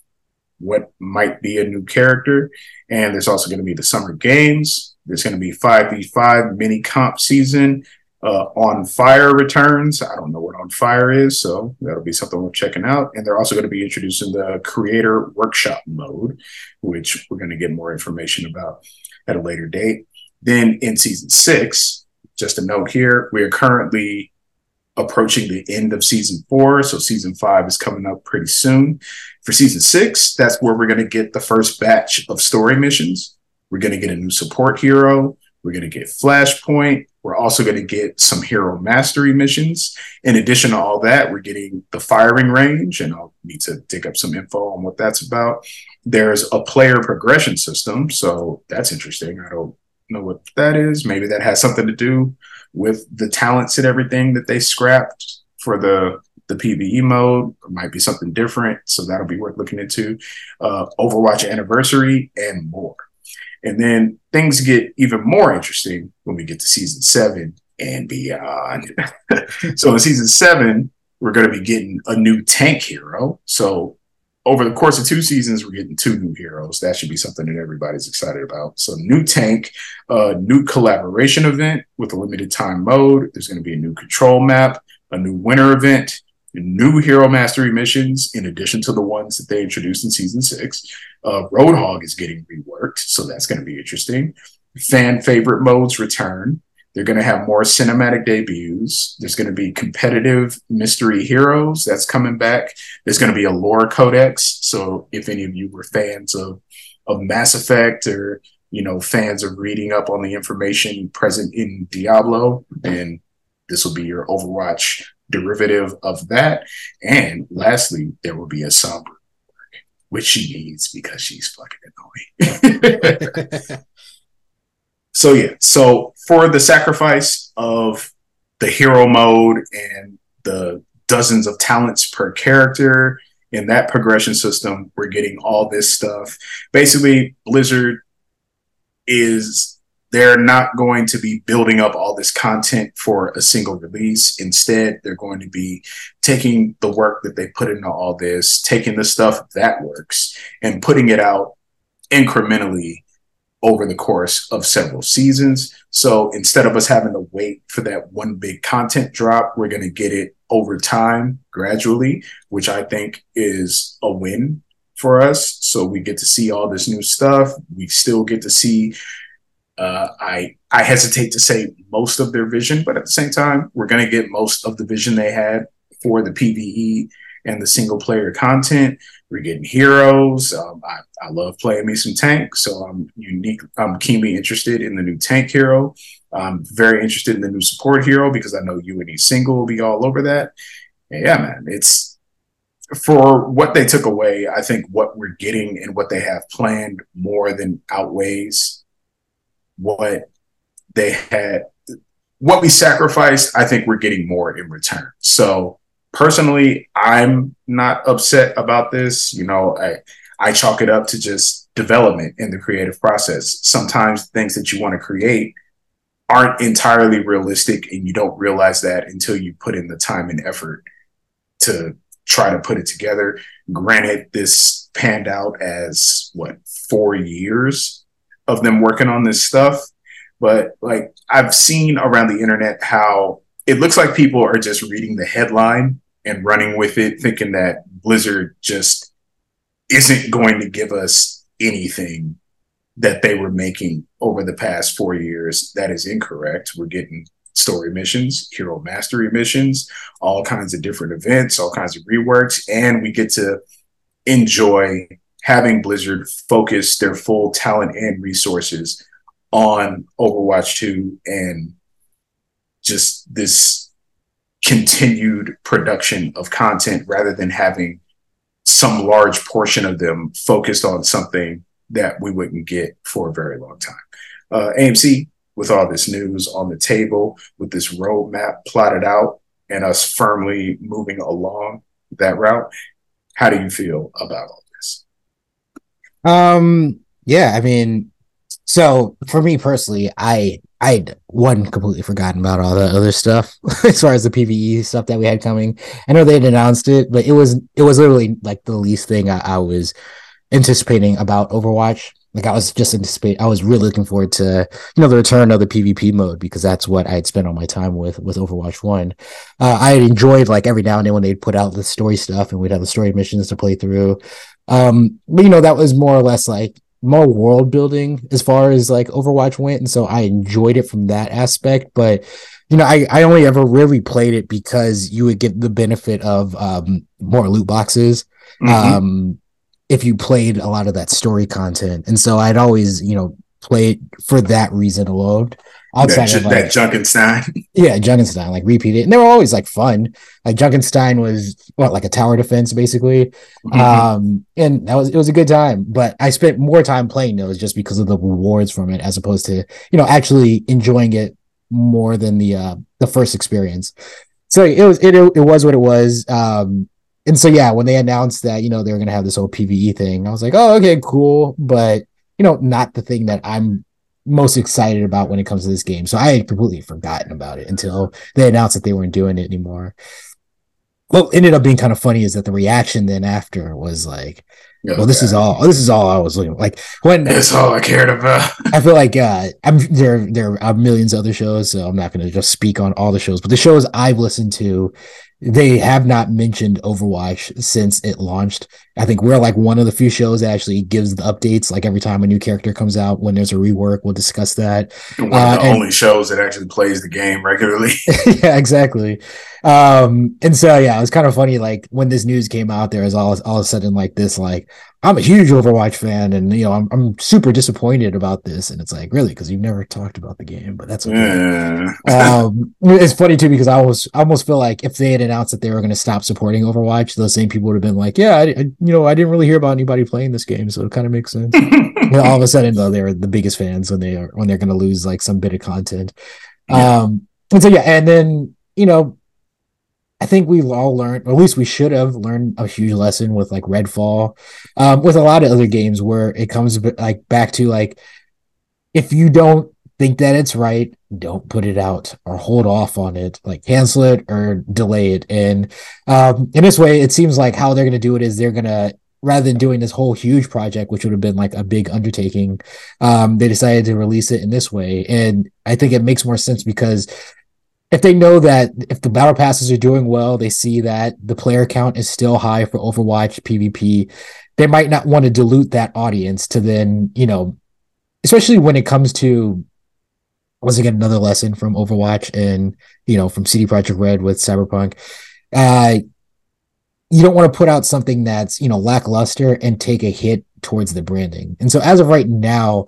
what might be a new character. And there's also going to be the Summer Games. There's going to be 5v5 mini comp season. Uh, on Fire returns. I don't know what On Fire is, so that'll be something we're checking out. And they're also going to be introducing the Creator Workshop mode, which we're going to get more information about at a later date. Then in season six, just a note here, we are currently approaching the end of season four. So season five is coming up pretty soon. For season six, that's where we're going to get the first batch of story missions. We're going to get a new support hero. We're going to get Flashpoint. We're also going to get some hero mastery missions. In addition to all that, we're getting the firing range, and I'll need to dig up some info on what that's about. There's a player progression system, so that's interesting. I don't know what that is. Maybe that has something to do with the talents and everything that they scrapped for the the PVE mode. It might be something different, so that'll be worth looking into. Uh, Overwatch anniversary and more. And then things get even more interesting when we get to season seven and beyond. [laughs] so in season seven, we're going to be getting a new tank hero. So over the course of two seasons, we're getting two new heroes. That should be something that everybody's excited about. So, new tank, uh, new collaboration event with a limited time mode. There's going to be a new control map, a new winter event, new hero mastery missions in addition to the ones that they introduced in season six. Uh, Roadhog is getting reworked, so that's going to be interesting. Fan favorite modes return. They're going to have more cinematic debuts. There's going to be competitive mystery heroes that's coming back. There's going to be a lore codex. So if any of you were fans of of Mass Effect or you know fans of reading up on the information present in Diablo, then this will be your Overwatch derivative of that. And lastly, there will be a Sombra, which she needs because she's fucking annoying. [laughs] so yeah, so for the sacrifice of the hero mode and the dozens of talents per character in that progression system, we're getting all this stuff. Basically, Blizzard is they're not going to be building up all this content for a single release. Instead, they're going to be taking the work that they put into all this, taking the stuff that works, and putting it out incrementally over the course of several seasons. So instead of us having to wait for that one big content drop, we're going to get it over time gradually, which I think is a win for us. So we get to see all this new stuff. We still get to see uh, I I hesitate to say most of their vision, but at the same time, we're going to get most of the vision they had for the PVE and the single player content. We're getting heroes. Um, I, I love playing me some tank, so I'm unique. I'm keenly interested in the new tank hero. I'm very interested in the new support hero because I know UNE single will be all over that. And yeah, man, it's for what they took away. I think what we're getting and what they have planned more than outweighs what they had, what we sacrificed, I think we're getting more in return. So personally, I'm not upset about this. You know, I, I chalk it up to just development in the creative process. Sometimes things that you want to create aren't entirely realistic and you don't realize that until you put in the time and effort to try to put it together. Granted, this panned out as what, four years of them working on this stuff. But like I've seen around the internet how it looks like people are just reading the headline and running with it, thinking that Blizzard just isn't going to give us anything that they were making over the past four years. That is incorrect. We're getting story missions, hero mastery missions, all kinds of different events, all kinds of reworks, and we get to enjoy having Blizzard focus their full talent and resources on Overwatch 2 and just this continued production of content rather than having some large portion of them focused on something that we wouldn't get for a very long time. Uh, AMC, with all this news on the table, with this roadmap plotted out, and us firmly moving along that route, how do you feel about all um, yeah, I mean, so for me personally, I I'd one completely forgotten about all the other stuff [laughs] as far as the PVE stuff that we had coming. I know they had announced it, but it was it was literally like the least thing I, I was anticipating about Overwatch. Like I was just anticipating, I was really looking forward to you know the return of the PvP mode because that's what I had spent all my time with with Overwatch One. Uh, I had enjoyed like every now and then when they'd put out the story stuff and we'd have the story missions to play through. Um, but you know that was more or less like more world building as far as like Overwatch went, and so I enjoyed it from that aspect. But you know, I I only ever really played it because you would get the benefit of um more loot boxes. Mm-hmm. Um, if you played a lot of that story content, and so I'd always you know play it for that reason alone outside that, of like, that Junkenstein. [laughs] Yeah, Junkenstein, like repeat it. And they were always like fun. Like Junkenstein was what, like a tower defense, basically. Mm-hmm. Um, and that was it was a good time. But I spent more time playing those just because of the rewards from it, as opposed to, you know, actually enjoying it more than the uh the first experience. So it was it it was what it was. Um and so yeah, when they announced that, you know, they were gonna have this whole PvE thing, I was like, oh, okay, cool. But you know, not the thing that I'm most excited about when it comes to this game. So I had completely forgotten about it until they announced that they weren't doing it anymore. What ended up being kind of funny is that the reaction then after was like, oh, well, this God. is all this is all I was looking like when [laughs] that's all I cared about. I feel like uh I'm there there are millions of other shows, so I'm not gonna just speak on all the shows, but the shows I've listened to they have not mentioned Overwatch since it launched. I think we're like one of the few shows that actually gives the updates. Like every time a new character comes out, when there's a rework, we'll discuss that. One uh, of the and, only shows that actually plays the game regularly. [laughs] yeah, exactly. Um, and so yeah, it was kind of funny. Like when this news came out, there was all all of a sudden like this like I'm a huge Overwatch fan, and you know I'm I'm super disappointed about this. And it's like really because you've never talked about the game, but that's okay. Yeah. um, it's funny too because I almost I almost feel like if they had announced that they were going to stop supporting Overwatch, those same people would have been like, yeah, I, I, you know, I didn't really hear about anybody playing this game, so it kind of makes sense. [laughs] all of a sudden, though, they're the biggest fans when they are when they're going to lose like some bit of content. Yeah. Um, and so yeah, and then you know I think we've all learned, or at least we should have learned a huge lesson with like Redfall, um, with a lot of other games where it comes like back to like if you don't think that it's right, don't put it out or hold off on it, like cancel it or delay it. And um, in this way, it seems like how they're going to do it is they're going to rather than doing this whole huge project, which would have been like a big undertaking, um, they decided to release it in this way. And I think it makes more sense because if they know that if the battle passes are doing well, they see that the player count is still high for Overwatch PvP, they might not want to dilute that audience to then, you know, especially when it comes to once again another lesson from Overwatch and you know from CD Projekt Red with Cyberpunk. Uh you don't want to put out something that's, you know, lackluster and take a hit towards the branding. And so as of right now,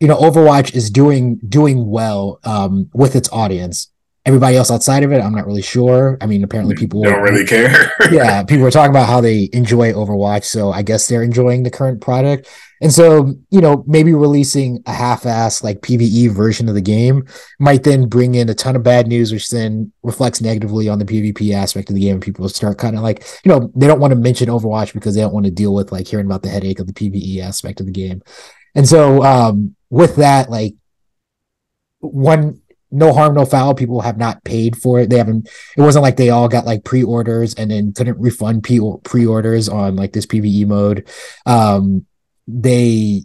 you know, Overwatch is doing doing well um with its audience everybody else outside of it, I'm not really sure. I mean, apparently people don't really care. [laughs] yeah, [laughs] people are talking about how they enjoy Overwatch, so I guess they're enjoying the current product. And so, you know, maybe releasing a half-ass like PVE version of the game might then bring in a ton of bad news, which then reflects negatively on the PvP aspect of the game. And people start kind of like, you know, they don't want to mention Overwatch because they don't want to deal with like hearing about the headache of the PVE aspect of the game. And so, um, with that, like one no harm, no foul. People have not paid for it. They haven't. It wasn't like they all got like pre-orders and then couldn't refund pre-orders on like this PVE mode. Um, they,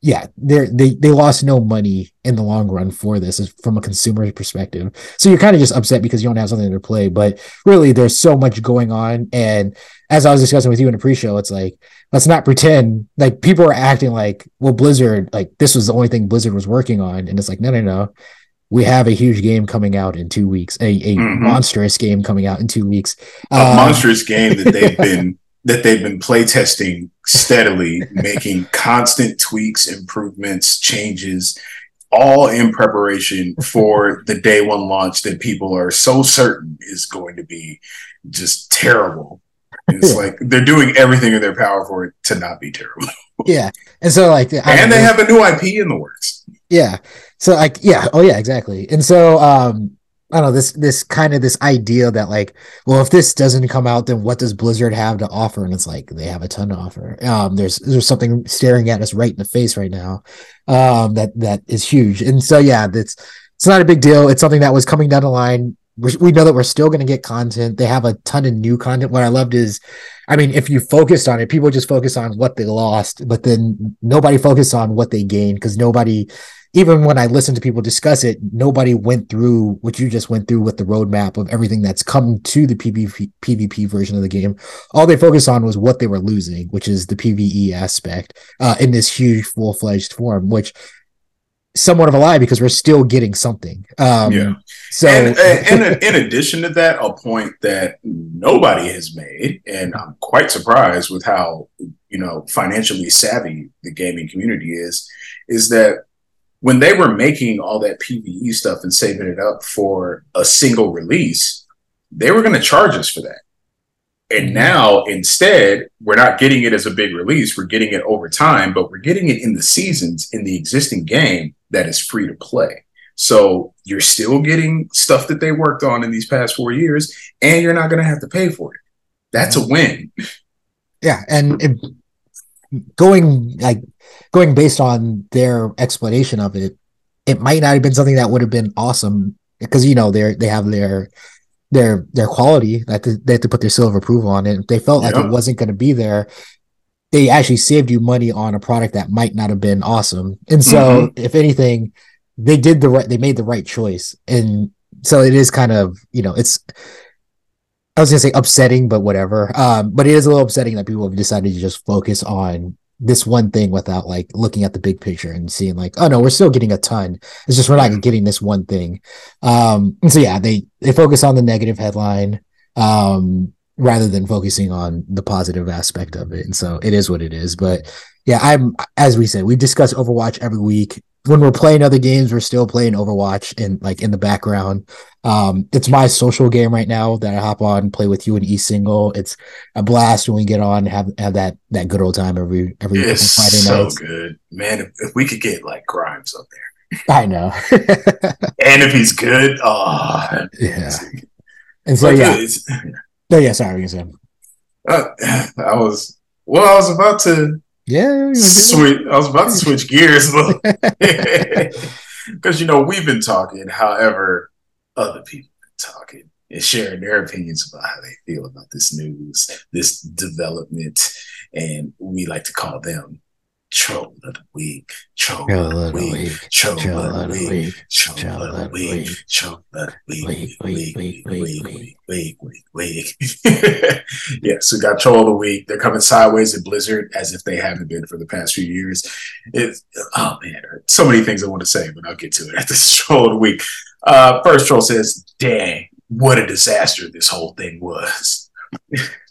yeah, they they they lost no money in the long run for this from a consumer perspective. So you're kind of just upset because you don't have something to play. But really, there's so much going on. And as I was discussing with you in the pre-show, it's like let's not pretend like people are acting like well Blizzard like this was the only thing Blizzard was working on, and it's like no no no we have a huge game coming out in two weeks, a, a mm-hmm. monstrous game coming out in two weeks. A um, monstrous game that they've [laughs] been that they've been playtesting steadily, making constant tweaks, improvements, changes, all in preparation for the day one launch that people are so certain is going to be just terrible. It's [laughs] like they're doing everything in their power for it to not be terrible. yeah, and so like, and they have a new IP in the works. Yeah, so like, yeah, oh yeah, exactly. And so, um, I don't know this this kind of this idea that like, well, if this doesn't come out, then what does Blizzard have to offer? And it's like they have a ton to offer. Um, there's there's something staring at us right in the face right now, um, that that is huge. And so yeah, that's it's not a big deal. It's something that was coming down the line. We, we know that we're still going to get content. They have a ton of new content. What I loved is, I mean, if you focused on it, people just focus on what they lost, but then nobody focused on what they gained because nobody even when I listen to people discuss it, nobody went through what you just went through with the roadmap of everything that's come to the PvP, PvP version of the game. All they focused on was what they were losing, which is the PvE aspect uh, in this huge full fledged form, which somewhat of a lie because we're still getting something. Um, yeah. So, [laughs] and, and, in addition to that, a point that nobody has made, and I'm quite surprised with how you know financially savvy the gaming community is, is that when they were making all that PVE stuff and saving it up for a single release, they were going to charge us for that. And mm-hmm. now instead, we're not getting it as a big release. We're getting it over time, but we're getting it in the seasons in the existing game that is free to play. So you're still getting stuff that they worked on in these past four years, and you're not going to have to pay for it. That's a win. Yeah. And it, going like going based on their explanation of it, it might not have been something that would have been awesome because you know they're they have their their their quality that they, they have to put their seal of approval on it. If they felt like it wasn't going to be there, they actually saved you money on a product that might not have been awesome. And so, mm-hmm. if anything, they did the right, they made the right choice. And so it is kind of you know it's I was gonna say upsetting, but whatever. Um, but it is a little upsetting that people have decided to just focus on this one thing without like looking at the big picture and seeing like, oh no, we're still getting a ton. It's just we're not getting this one thing. Um, so yeah, they they focus on the negative headline um, rather than focusing on the positive aspect of it. And so it is what it is. But yeah, I'm as we said, we discuss Overwatch every week when we're playing other games, we're still playing Overwatch and like in the background. Um, it's my social game right now that I hop on, and play with you in e single. It's a blast when we get on, have have that that good old time every every it's Friday so night. So good, man! If, if, we could get like Grimes up there, I know. [laughs] and if he's good, oh yeah. And so yeah, no, yeah. Sorry, you uh, I was well. I was about to yeah, switch. I was about to [laughs] switch gears, but [laughs] because you know we've been talking. However, other people been talking and sharing their opinions about how they feel about this news, this development, and we like to call them Troll of the week, troll of the week, troll of the week, troll of the week, troll of the week, week, week, week, week, week, week, week. [laughs] Yes, we got troll of the week. They're coming sideways at Blizzard as if they haven't been for the past few years. It's oh man, so many things I want to say, but I'll get to it [laughs] at this troll of the week. Uh, first troll says, "Dang, what a disaster this whole thing was." [laughs]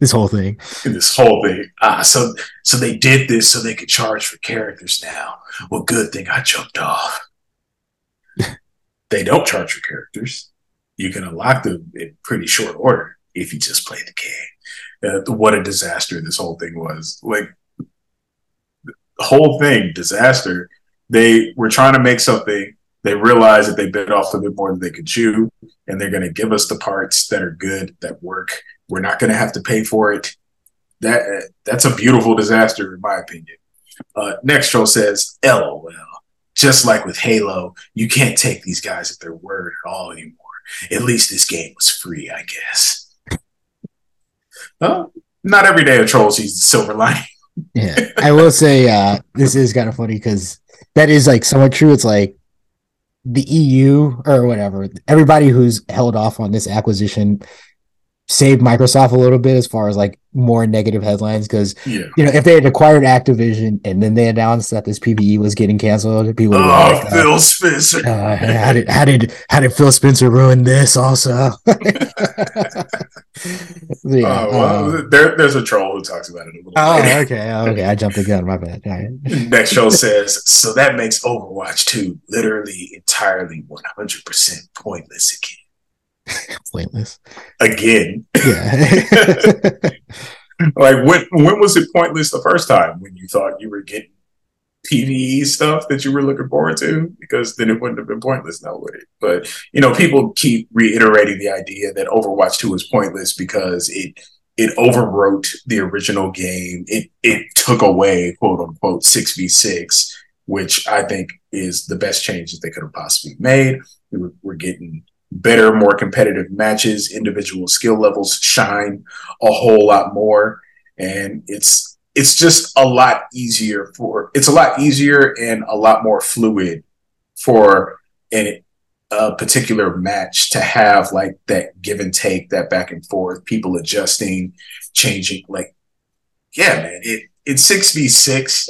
this whole thing. This whole thing. Ah, so so they did this so they could charge for characters now. Well, good thing I jumped off. they don't charge for characters. You can unlock them in pretty short order if you just play the game. Uh, what a disaster this whole thing was. Like the whole thing, disaster. They were trying to make something they realize that they bit off a bit more than they could chew, and they're going to give us the parts that are good, that work. We're not going to have to pay for it. That that's a beautiful disaster, in my opinion. Uh, next troll says, "LOL." Just like with Halo, you can't take these guys at their word at all anymore. At least this game was free, I guess. Well, not every day a troll sees the silver lining. yeah, I will say uh, this is kind of funny because that is like somewhat true. It's like the EU or whatever, everybody who's held off on this acquisition saved Microsoft a little bit as far as like more negative headlines because yeah. you know if they had acquired Activision and then they announced that this PVE was getting canceled, people. Oh, like, uh, Phil Spencer! Uh, how did how did how did Phil Spencer ruin this? Also, [laughs] [laughs] yeah. Oh, well, um, there, there's a troll who talks about it a little. Oh, okay, okay. I jumped the gun. My bad. [laughs] Next show says so that makes Overwatch 2 literally entirely 100 percent pointless again. [laughs] pointless again. Yeah. [laughs] [laughs] like when when was it pointless the first time when you thought you were getting PVE stuff that you were looking forward to because then it wouldn't have been pointless now, would it? But you know, people keep reiterating the idea that Overwatch 2 is pointless because it it overwrote the original game. It it took away quote unquote 6v6, which I think is the best change that they could have possibly made. We're, we're getting better, more competitive matches, individual skill levels shine a whole lot more. And it's it's just a lot easier for it's a lot easier and a lot more fluid for an, a particular match to have like that give and take, that back and forth, people adjusting, changing. Like, yeah, man, it it's six v six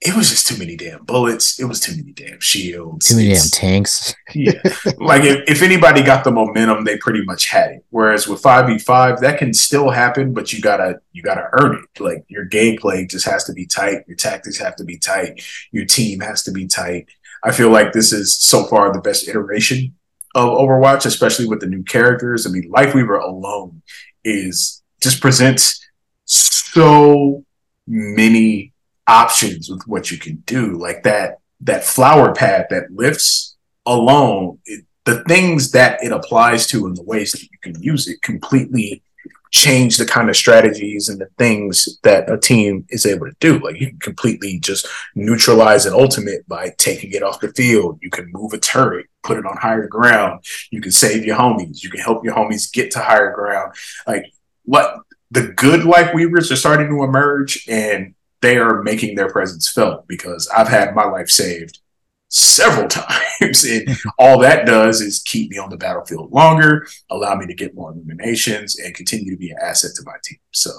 it was just too many damn bullets. It was too many damn shields. Too many damn tanks. [laughs] yeah. Like if, if anybody got the momentum, they pretty much had it. Whereas with 5v5, that can still happen, but you gotta you gotta earn it. Like your gameplay just has to be tight, your tactics have to be tight, your team has to be tight. I feel like this is so far the best iteration of Overwatch, especially with the new characters. I mean, Lifeweaver alone is just presents so many options with what you can do. Like that that flower pad that lifts alone, it, the things that it applies to and the ways that you can use it completely change the kind of strategies and the things that a team is able to do. Like you can completely just neutralize an ultimate by taking it off the field. You can move a turret, put it on higher ground. You can save your homies. You can help your homies get to higher ground. Like what the good Lifeweavers are starting to emerge and they are making their presence felt because I've had my life saved several [laughs] times. and [laughs] all that does is keep me on the battlefield longer, allow me to get more eliminations, and continue to be an asset to my team. So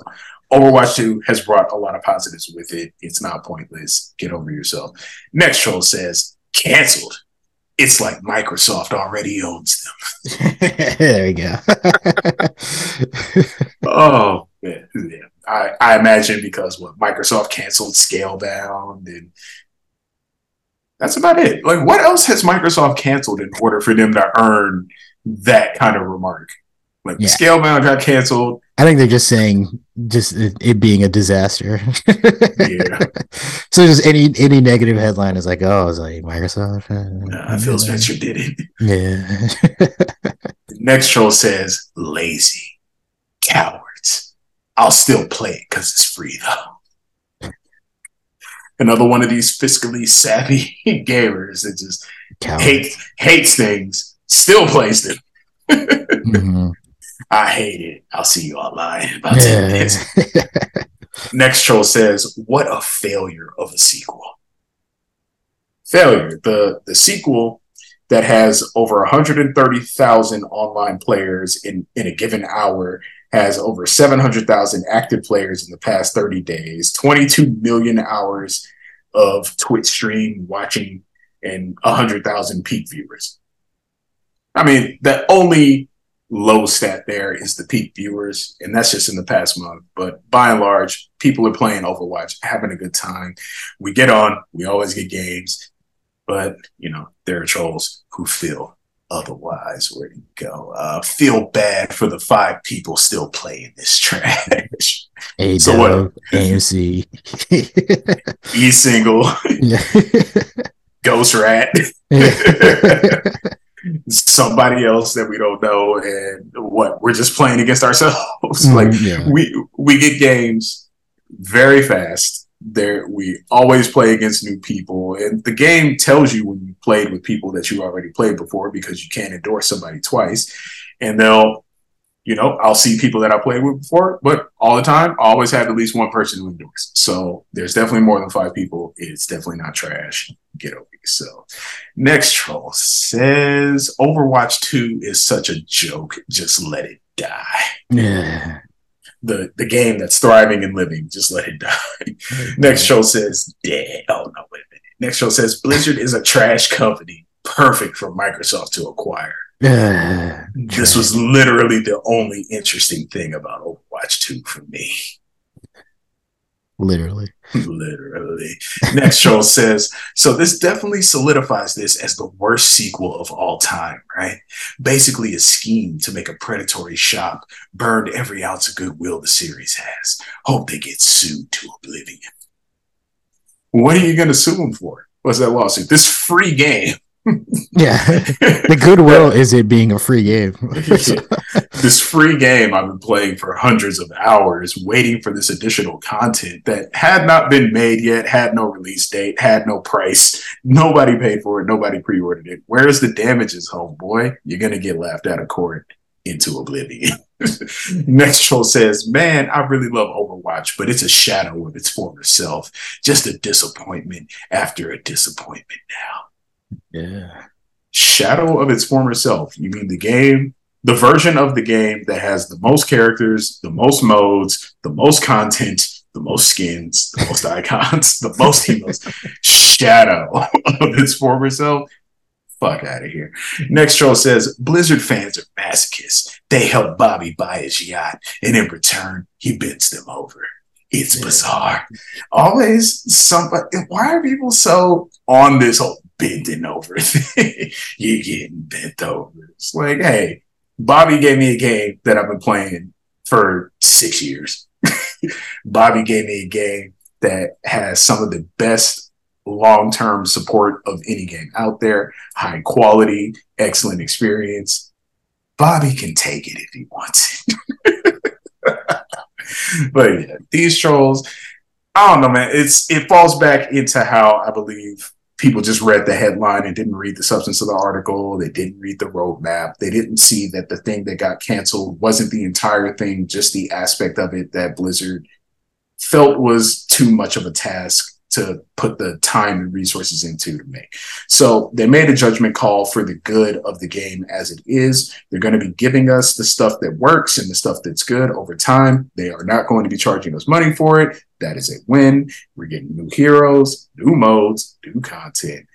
Overwatch 2 has brought a lot of positives with it. It's not pointless. Get over yourself. Next troll says, canceled. It's like Microsoft already owns them. [laughs] there we go. oh, yeah, yeah. I, I imagine because what Microsoft canceled Scalebound and that's about it. Like, what else has Microsoft canceled in order for them to earn that kind of remark? Like, yeah. Scalebound got canceled. I think they're just saying just it, it being a disaster. yeah. [laughs] so just any any negative headline is like, oh, it's like Microsoft. Uh, nah, Phil Spencer did it. Yeah. [laughs] Next troll says lazy, coward. I'll still play it because it's free though. Another one of these fiscally savvy [laughs] gamers that just hates hates things, still plays them. mm-hmm. [laughs] I hate it. I'll see you online about yeah. 10 minutes. [laughs] Next troll says, What a failure of a sequel. Failure. The the sequel that has over 130,000 online players in, in a given hour has over 700,000 active players in the past 30 days, 22 million hours of Twitch stream watching, and 100,000 peak viewers. I mean, the only low stat there is the peak viewers, and that's just in the past month. But by and large, people are playing Overwatch, having a good time. We get on, we always get games, but you know, there are trolls who feel otherwise. Where you go? Uh, feel bad for the five people still playing this [laughs] trash. A so what? AMC, E single, [laughs] Ghost Rat, [laughs] somebody else that we don't know, and what we're just playing against ourselves. Mm, like yeah. we we get games very fast there we always play against new people. And the game tells you when you played with people that you already played before because you can't endorse somebody twice. And they'll you know i'll see people that i played with before but all the time i always have at least one person who endorse. So there's definitely more than five people. It's definitely not trash. Get over yourself. Next troll says overwatch 2 is such a joke. Just let it die. Yeah the the game that's thriving and living. Just let it die. [laughs] Next show says dead. Oh no, wait a minute. Next show says Blizzard is a trash company, perfect for Microsoft to acquire. [sighs] this was literally the only interesting thing about Overwatch 2 for me. Literally. Literally. Next show says, so this definitely solidifies this as the worst sequel of all time, right? Basically, a scheme to make a predatory shop burn every ounce of goodwill the series has. Hope they get sued to oblivion. What are you to sue them for? What's that lawsuit? This free game. Yeah, [laughs] the goodwill is it being a free game. [laughs] this free game I've been playing for hundreds of hours, waiting for this additional content that had not been made yet, had no release date, had no price. Nobody paid for it. Nobody pre-ordered it. Where's the damages, homeboy? You're gonna get laughed out of court into oblivion. [laughs] Next troll says, Man, I really love Overwatch, but it's a shadow of its former self. Just a disappointment after a disappointment now. Yeah. Shadow of its former self. You mean the game, the version of the game that has the most characters, the most modes, the most content, the most skins, the most [laughs] icons, the most heroes. Shadow of its former self fuck out of here. Next troll says Blizzard fans are masochists. They help Bobby buy his yacht, and in return, he bends them over. It's bizarre. Always somebody. Why are people so on this whole bending over? [laughs] You're getting bent over. It's like, hey, Bobby gave me a game that I've been playing for six years. [laughs] Bobby gave me a game that has some of the best long term support of any game out there, high quality, excellent experience. Bobby can take it if he wants it. [laughs] but yeah, these trolls, I don't know, man. It's it falls back into how I believe people just read the headline and didn't read the substance of the article. They didn't read the roadmap. They didn't see that the thing that got canceled wasn't the entire thing, just the aspect of it that Blizzard felt was too much of a task to put the time and resources into to make. So they made a judgment call for the good of the game as it is. They're going to be giving us the stuff that works and the stuff that's good over time. They are not going to be charging us money for it. That is a win. We're getting new heroes, new modes, new content.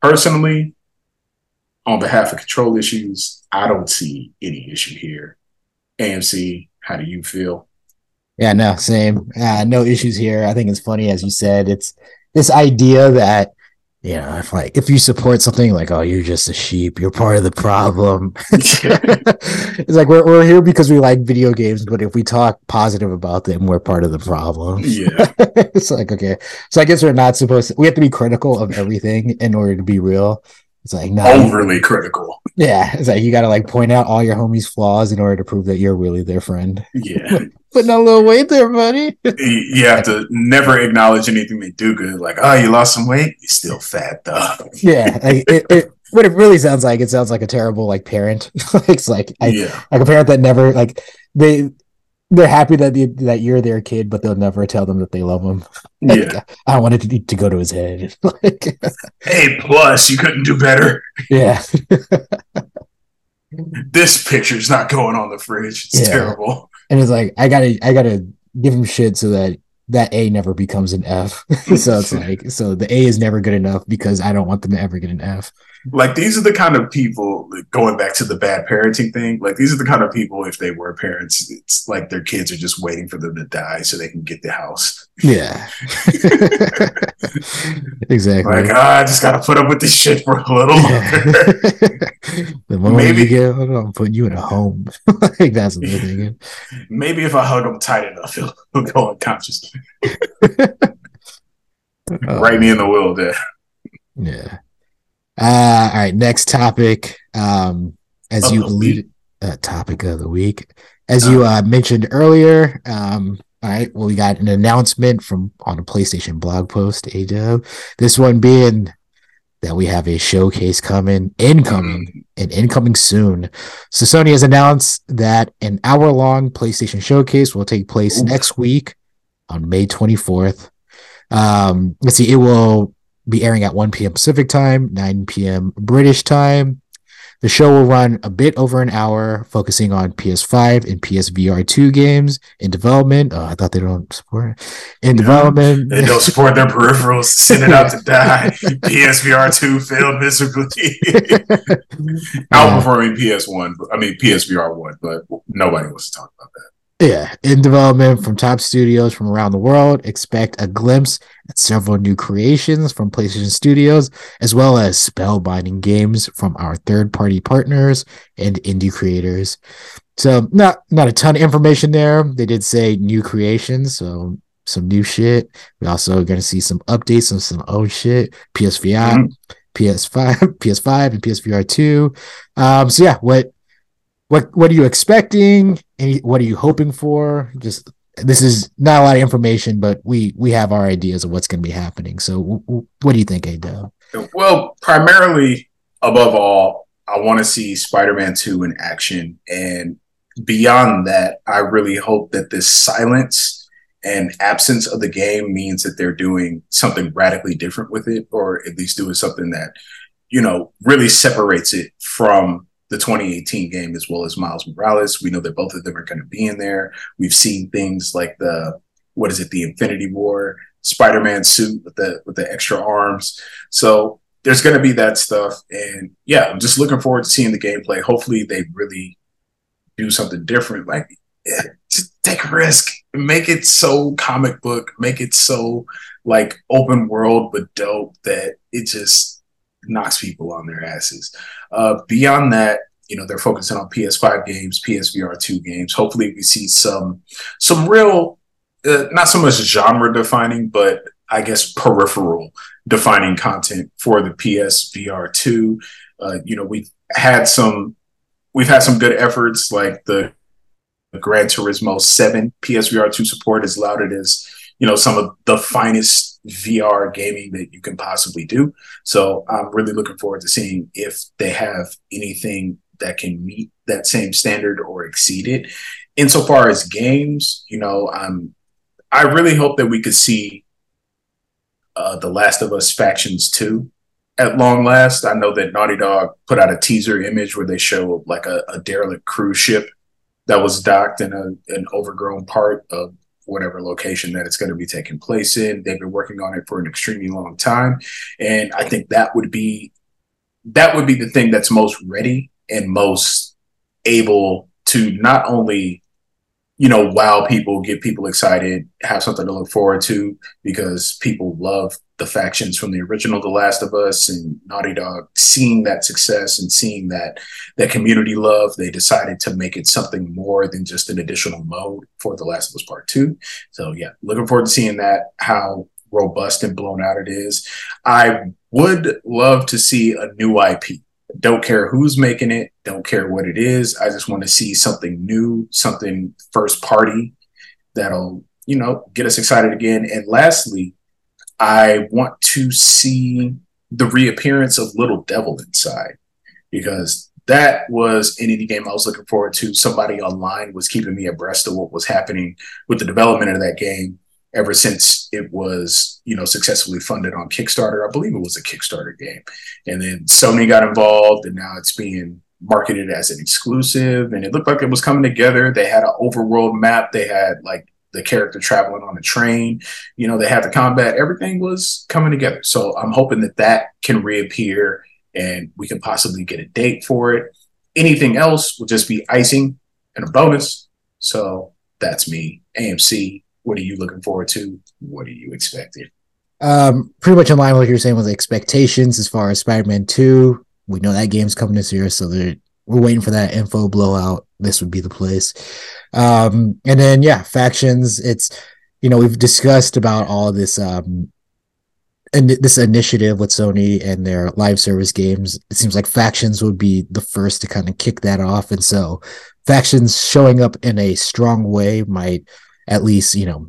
Personally, on behalf of control issues, I don't see any issue here. AMC, how do you feel? Yeah, no, same. Uh, no issues here. I think it's funny, as you said. It's this idea that you know, if like if you support something like, oh, you're just a sheep, you're part of the problem. [laughs] it's like we're we're here because we like video games, but if we talk positive about them, we're part of the problem. Yeah, [laughs] it's like okay, so I guess we're not supposed to. We have to be critical of everything in order to be real. It's like no, overly critical. Yeah, it's like you got to like point out all your homies' flaws in order to prove that you're really their friend. Yeah, [laughs] putting a little weight there, buddy. [laughs] you have to never acknowledge anything they do good. Like, oh, you lost some weight, you're still fat though. [laughs] yeah, like, it, it, what it really sounds like, it sounds like a terrible like parent. it's like, I, yeah. like a parent that never like they they're happy that the, that you're their kid, but they'll never tell them that they love them. [laughs] Like, yeah, I wanted to, to go to his head. [laughs] like, hey, plus you couldn't do better. Yeah. [laughs] this picture's not going on the fridge. It's yeah. terrible. And it's like I gotta I gotta give him shit so that that A never becomes an F. so it's like so the A is never good enough because I don't want them to ever get an F like these are the kind of people going back to the bad parenting thing like these are the kind of people if they were parents it's like their kids are just waiting for them to die so they can get the house. Yeah. [laughs] Exactly. Like ah, i just gotta put up with this shit for a little longer. [laughs] The moment maybe get i'm putting you in a home. [laughs] Like that's what they're thinking. Maybe if i hug him tight enough he'll, he'll go unconscious oh, write me in the will there yeah uh, all right, next topic. Um, as you alluded, uh, topic of the week, as you uh, mentioned earlier. Um, all right, well, we got an announcement from on a PlayStation blog post. AW, this one being that we have a showcase coming, incoming, mm-hmm. and incoming soon. So Sony has announced that an hour-long PlayStation showcase will take place Ooh. next week on May 24th. Um, let's see, it will be airing at 1 p.m. Pacific time, 9 p.m. British time. The show will run a bit over an hour, focusing on PS5 and PSVR 2 games in development. Oh, I thought they don't support it. In no, development. They don't support their peripherals, send it out to die. [laughs] PSVR 2 failed miserably. [laughs] Outperforming PS1, I mean PSVR 1, but nobody wants to talk about that. Yeah, in development from top studios from around the world. Expect a glimpse at several new creations from PlayStation Studios, as well as spellbinding games from our third-party partners and indie creators. So, not not a ton of information there. They did say new creations, so some new shit. We also are gonna see some updates on some old shit. PSVR, Mhm. PS5, PS5, and PSVR two. Um, so yeah, what what what are you expecting? Any what are you hoping for? Just this is not a lot of information, but we we have our ideas of what's going to be happening. So, w- w- what do you think, Ado? Well, primarily, above all, I want to see Spider-Man 2 in action. And beyond that, I really hope that this silence and absence of the game means that they're doing something radically different with it, or at least doing something that, you know, really separates it from the 2018 game as well as Miles Morales. We know that both of them are going to be in there. We've seen things like the what is it, the Infinity War Spider-Man suit with the with the extra arms. So there's going to be that stuff, and yeah, I'm just looking forward to seeing the gameplay. Hopefully, they really do something different. Like, yeah, just take a risk, make it so comic book, make it so like open world but dope that it just knocks people on their asses. Uh, beyond that, you know, they're focusing on PS5 games, PSVR 2 games. Hopefully, we see some some real, uh, not so much genre defining, but I guess peripheral defining content for the PSVR 2. Uh, you know, we've had some we've had some good efforts like the Gran Turismo 7 PSVR 2 support is lauded as, you know, some of the finest VR gaming that you can possibly do. So I'm really looking forward to seeing if they have anything that can meet that same standard or exceed it. Insofar as games, you know, I'm I really hope that we could see uh, The Last of Us Factions 2 at long last. I know that Naughty Dog put out a teaser image where they show like a, a derelict cruise ship that was docked in a, an overgrown part of whatever location that it's going to be taking place in. They've been working on it for an extremely long time, and I think that would be that would be the thing that's most ready and most able to not only you know wow people get people excited have something to look forward to because people love the factions from the original the last of us and naughty dog seeing that success and seeing that that community love they decided to make it something more than just an additional mode for the last of us part two. So yeah looking forward to seeing that how robust and blown out it is. I would love to see a new ip don't care who's making it, don't care what it is. I just want to see something new, something first party that'll, you know, get us excited again. And lastly, I want to see the reappearance of Little Devil Inside because that was an indie game I was looking forward to. Somebody online was keeping me abreast of what was happening with the development of that game ever since it was, you know, successfully funded on Kickstarter. I believe it was a Kickstarter game. And then Sony got involved and now it's being marketed as an exclusive and it looked like it was coming together. They had an overworld map. They had like the character traveling on a train. You know, they had the combat. Everything was coming together. So I'm hoping that that can reappear and we can possibly get a date for it. Anything else will just be icing and a bonus. So that's me. AMC, what are you looking forward to? What are you expecting? Um, pretty much in line with what you're saying with expectations as far as Spider-Man 2. We know that game's coming this year, so we're waiting for that info blowout. This would be the place. Um, and then yeah, factions. It's you know we've discussed about all this um and this initiative with Sony and their live service games. It seems like factions would be the first to kind of kick that off, and so factions showing up in a strong way might at least you know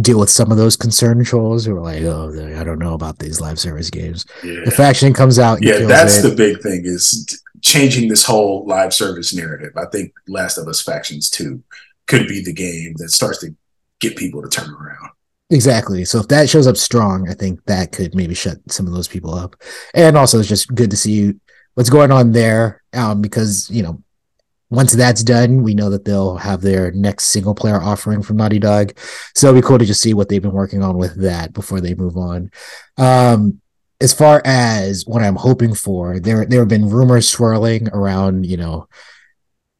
deal with some of those concern trolls who are like, oh, I don't know about these live service games. Yeah, The faction comes out. yeah that's it. the big thing is changing this whole live service narrative. I think Last of Us Factions 2 could be the game that starts to get people to turn around. Exactly. So if that shows up strong, I think that could maybe shut some of those people up. And also, it's just good to see what's going on there um, because, you know, once that's done, we know that they'll have their next single player offering from Naughty Dog. So it'll be cool to just see what they've been working on with that before they move on. Um, as far as what I'm hoping for, there there have been rumors swirling around, you know,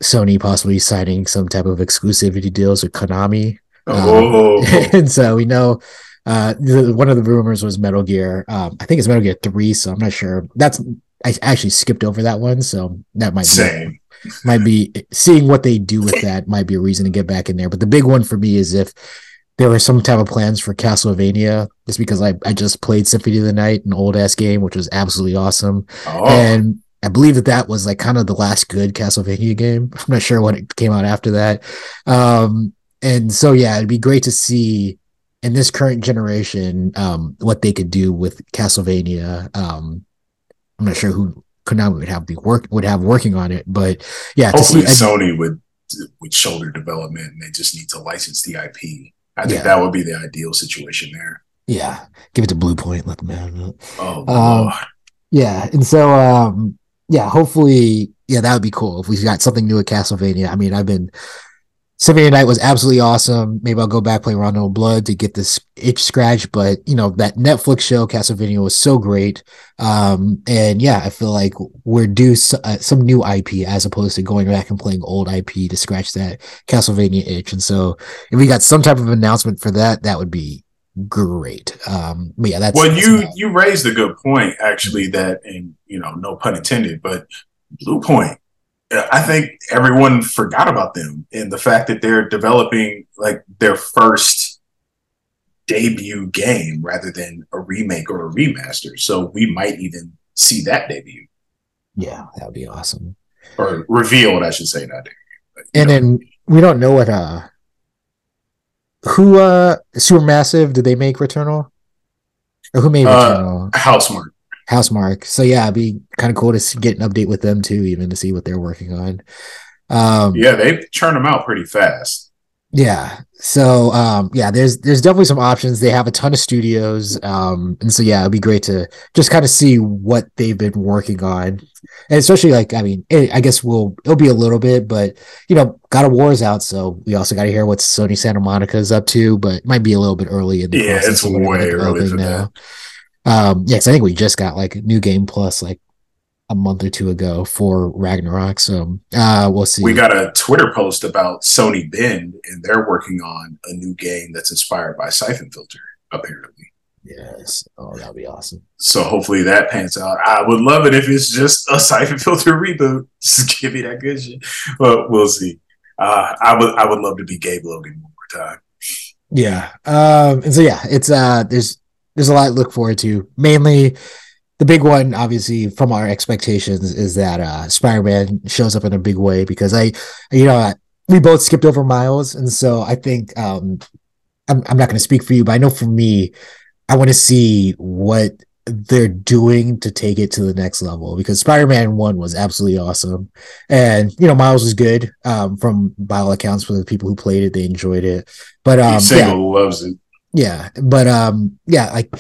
Sony possibly signing some type of exclusivity deals with Konami. Oh, [laughs] and so we know uh the, one of the rumors was Metal Gear. Um, I think it's Metal Gear Three, so I'm not sure. That's I actually skipped over that one, so that might be same. Might be seeing what they do with that might be a reason to get back in there. But the big one for me is if there were some type of plans for Castlevania just because I, I just played Symphony of the Night, an old ass game, which was absolutely awesome. Oh, And I believe that that was like kind of the last good Castlevania game. [laughs] I'm not sure what it came out after that. Um, and so, yeah, it'd be great to see in this current generation um, what they could do with Castlevania. Um, I'm not sure who Konami would have be work would have working on it, but yeah, to hopefully see Sony would would shoulder development and they just need to license the IP. I think Yeah. that would be the ideal situation there. yeah, give it to Bluepoint, let them have it. Oh, Um, Yeah, and so um yeah, hopefully yeah, that would be cool if we got something new at Castlevania. I mean, I've been Symphony Night was absolutely awesome. Maybe I'll go back play Rondo of Blood to get this itch scratch, but you know, that Netflix show Castlevania was so great. Um and yeah, I feel like we're due s- uh, some new IP as opposed to going back and playing old IP to scratch that Castlevania itch. And so if we got some type of announcement for that, that would be great. Um but yeah, that's well, that's you you raised a good point actually. That and you know, no pun intended, but Bluepoint. Uh, I think everyone forgot about them and the fact that they're developing like their first debut game rather than a remake or a remaster. So we might even see that debut yeah, that would be awesome. or revealed, I should say, not debut. But, and know, then we don't know what uh who uh supermassive did they make returnal or who made Uh, returnal Housemarque. housemarque so yeah it'd be kind of cool to get an update with them too even to see what they're working on um Yeah, they churn them out pretty fast. yeah so um yeah there's there's definitely some options they have a ton of studios um and so yeah it'd be great to just kind of see what they've been working on and especially like i mean it, i guess we'll it'll be a little bit but you know god of war is out so we also got to hear what sony santa monica is up to but it might be a little bit early in the Yeah, it's of what they're way early for that. Um yeah 'cause i think we just got like new game plus like a month or two ago for ragnarok so uh we'll see We got a Twitter post about Sony Bend, and they're working on a new game that's inspired by Syphon Filter, apparently. yes oh that'd be awesome So hopefully that pans out. I would love it if it's just a Syphon Filter reboot. [laughs] Just give me that good shit. But we'll see. Uh, I would I would love to be Gabe Logan one more time. Yeah. Um, and so yeah, it's uh there's there's a lot to look forward to. Mainly the big one, obviously, from our expectations, is that uh Spider-Man shows up in a big way because I you know we both skipped over Miles, and so I think um I'm I'm not gonna speak for you, but I know for me, I want to see what they're doing to take it to the next level because Spider-Man 1 was absolutely awesome. And you know, Miles was good. Um, from by all accounts for the people who played it, they enjoyed it. But um yeah, single loves it. Yeah, but um, yeah, like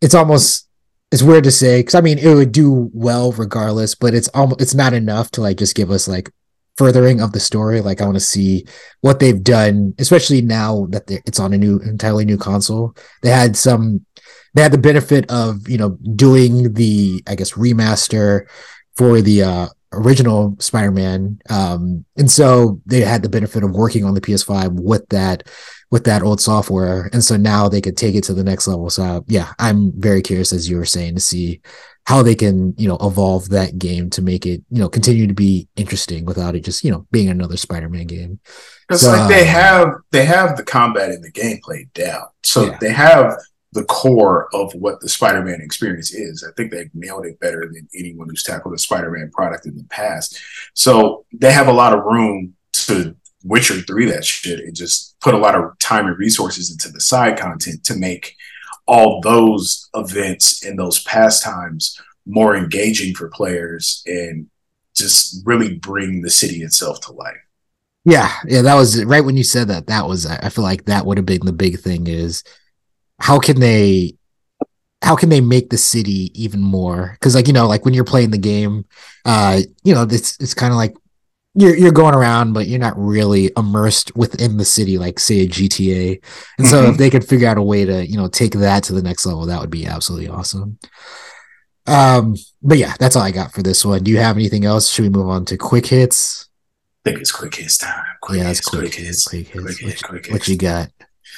it's almost it's weird to say because I mean it would do well regardless, but it's almost it's not enough to like just give us like furthering of the story. Like I want to see what they've done, especially now that it's on a new entirely new console. They had some they had the benefit of you know doing the I guess remaster for the uh original Spider-Man. Um and so they had the benefit of working on the PS5 with that with that old software. And so now they could take it to the next level. So yeah, I'm very curious as you were saying to see how they can, you know, evolve that game to make it, you know, continue to be interesting without it just, you know, being another Spider-Man game. Because So, like they um, have they have the combat and the gameplay down. So Yeah. they have the core of what the Spider-Man experience is. I think they've nailed it better than anyone who's tackled a Spider-Man product in the past. So they have a lot of room to Witcher 3 that shit and just put a lot of time and resources into the side content to make all those events and those pastimes more engaging for players and just really bring the city itself to life. Yeah, yeah, that was right when you said that. That was I feel like that would have been the big thing is how can they how can they make the city even more because like you know like when you're playing the game uh you know it's it's kind of like you're you're going around but you're not really immersed within the city like say a GTA and so if Mhm. they could figure out a way to you know take that to the next level that would be absolutely awesome. Um but yeah that's all I got for this one. Do you have anything else? Should we move on to quick hits? I think it's quick hits time. Quick yeah hits, it's quick quick hits hits, quick hits. quick hits, what, quick what you got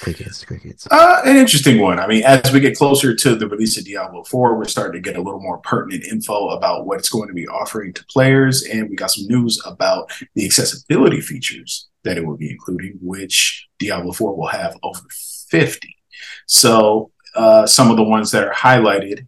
Crickets, crickets. Uh, an interesting one. I mean, as we get closer to the release of Diablo 4, we're starting to get a little more pertinent info about what it's going to be offering to players. And we got some news about the accessibility features that it will be including, which Diablo 4 will have over 50. So, uh, some of the ones that are highlighted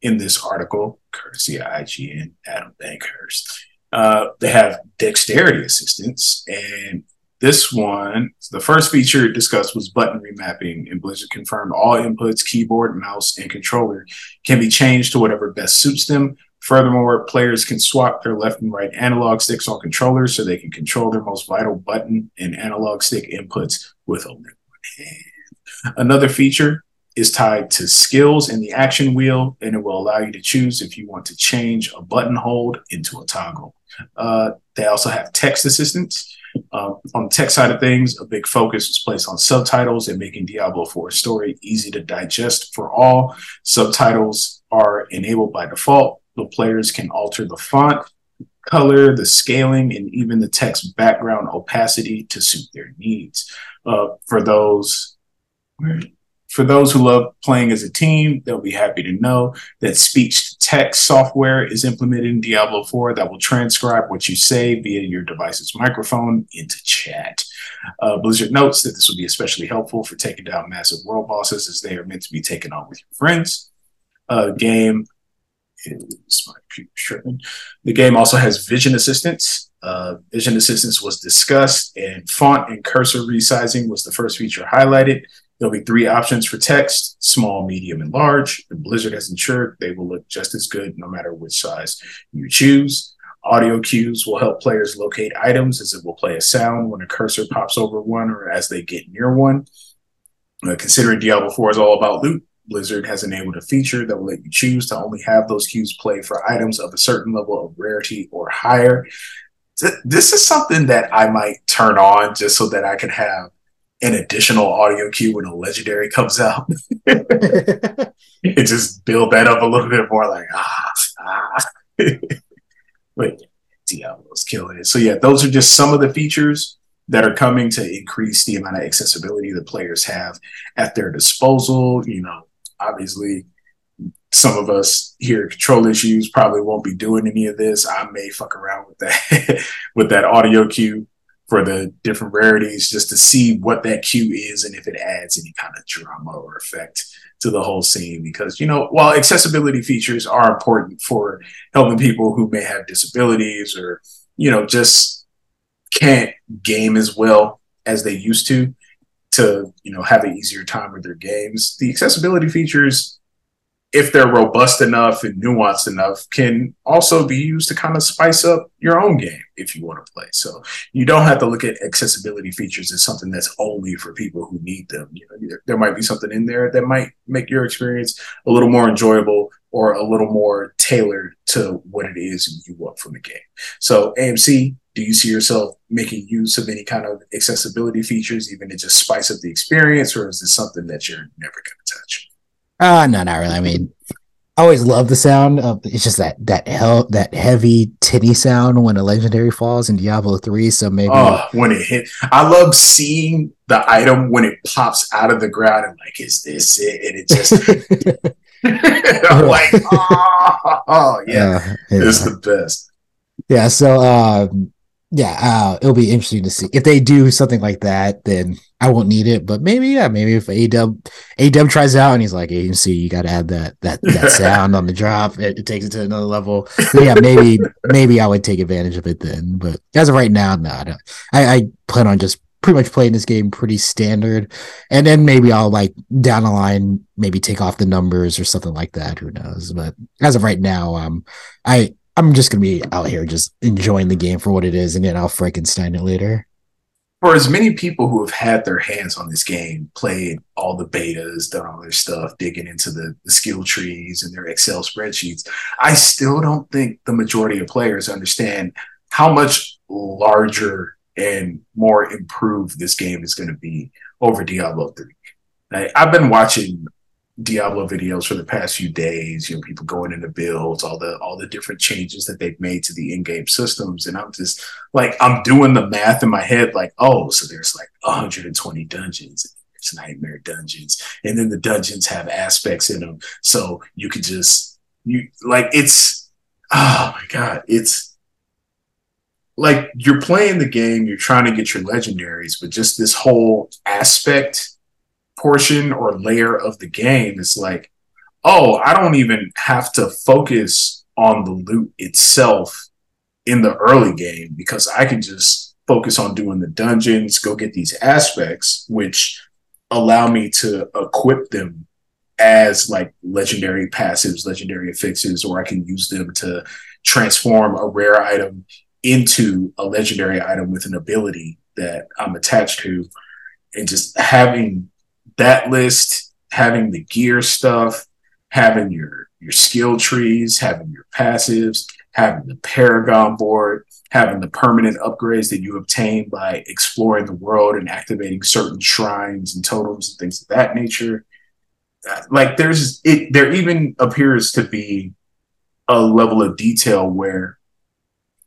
in this article, courtesy of IGN, Adam Bankhurst, uh, they have dexterity assistance and this one, the first feature discussed was button remapping, and Blizzard confirmed all inputs, keyboard, mouse, and controller can be changed to whatever best suits them. Furthermore, players can swap their left and right analog sticks on controllers so they can control their most vital button and analog stick inputs with only one hand. Another feature is tied to skills in the action wheel, and it will allow you to choose if you want to change a button hold into a toggle. Uh, they also have text assistance uh, on the tech side of things, a big focus was placed on subtitles and making Diablo 4 story easy to digest for all. Subtitles are enabled by default. The players can alter the font, color, the scaling, and even the text background opacity to suit their needs. Uh, for those for those who love playing as a team, they'll be happy to know that speech to text software is implemented in Diablo 4 that will transcribe what you say via your device's microphone into chat. Uh, Blizzard notes that this will be especially helpful for taking down massive world bosses as they are meant to be taken on with your friends. Uh, game is my computer The game also has vision assistance. Uh, vision assistance was discussed, and font and cursor resizing was the first feature highlighted. There'll be three options for text small, medium, and large. And Blizzard has ensured they will look just as good no matter which size you choose. Audio cues will help players locate items as it will play a sound when a cursor pops over one or as they get near one. Uh, considering Diablo 4 is all about loot, Blizzard has enabled a feature that will let you choose to only have those cues play for items of a certain level of rarity or higher. This is something that I might turn on just so that I can have an additional audio cue when a legendary comes out. [laughs] it just build that up a little bit more like ah, ah. [laughs] but Diablo's killing it. So yeah, those are just some of the features that are coming to increase the amount of accessibility the players have at their disposal. You know, obviously some of us here control issues probably won't be doing any of this. I may fuck around with that [laughs] with that audio cue for the different rarities just to see what that cue is and if it adds any kind of drama or effect to the whole scene. Because you know while accessibility features are important for helping people who may have disabilities or you know just can't game as well as they used to to you know have an easier time with their games the accessibility features if they're robust enough and nuanced enough, can also be used to kind of spice up your own game if you want to play. So you don't have to look at accessibility features as something that's only for people who need them. You know, there might be something in there that might make your experience a little more enjoyable or a little more tailored to what it is you want from the game. So AMC, do you see yourself making use of any kind of accessibility features, even to just spice up the experience, or is this something that you're never going to touch? Uh no, not really. I mean, I always love the sound of it's just that that hell that heavy tinny sound when a legendary falls in Diablo 3. So maybe oh, when it hit. I love seeing the item when it pops out of the ground and like, is this it? And it just [laughs] [laughs] I'm like, oh, [laughs] oh yeah, yeah, it's the best. Yeah, so um yeah, uh, it'll be interesting to see if they do something like that. Then I won't need it, but maybe yeah, maybe if AW AW tries out and he's like, "Agency, you got to add that that [laughs] that sound on the drop. It, it, takes it to another level." yeah, maybe [laughs] maybe I would take advantage of it then. But as of right now, no, I, I plan on just pretty much playing this game pretty standard, and then maybe I'll like down the line maybe take off the numbers or something like that. Who knows? But as of right now, um, I I'm just gonna be out here just enjoying the game for what it is, and then I'll Frankenstein it later. For as many people who have had their hands on this game, played all the betas, done all their stuff, digging into the, the skill trees and their Excel spreadsheets, I still don't think the majority of players understand how much larger and more improved this game is going to be over Diablo 3. I've been watching Diablo videos for the past few days, you know, people going into builds, all the all the different changes that they've made to the in-game systems. And I'm just like, I'm doing the math in my head, like, oh, so there's like 120 dungeons, there's nightmare dungeons, and then the dungeons have aspects in them, so you could just you like it's oh my god, it's like you're playing the game, you're trying to get your legendaries, but just this whole aspect portion or layer of the game is like, oh, I don't even have to focus on the loot itself in the early game because I can just focus on doing the dungeons, go get these aspects, which allow me to equip them as like legendary passives, legendary affixes, or I can use them to transform a rare item into a legendary item with an ability that I'm attached to. And just having that list, having the gear stuff, having your your skill trees, having your passives, having the Paragon board, having the permanent upgrades that you obtain by exploring the world and activating certain shrines and totems and things of that nature. Like there's it there even appears to be a level of detail where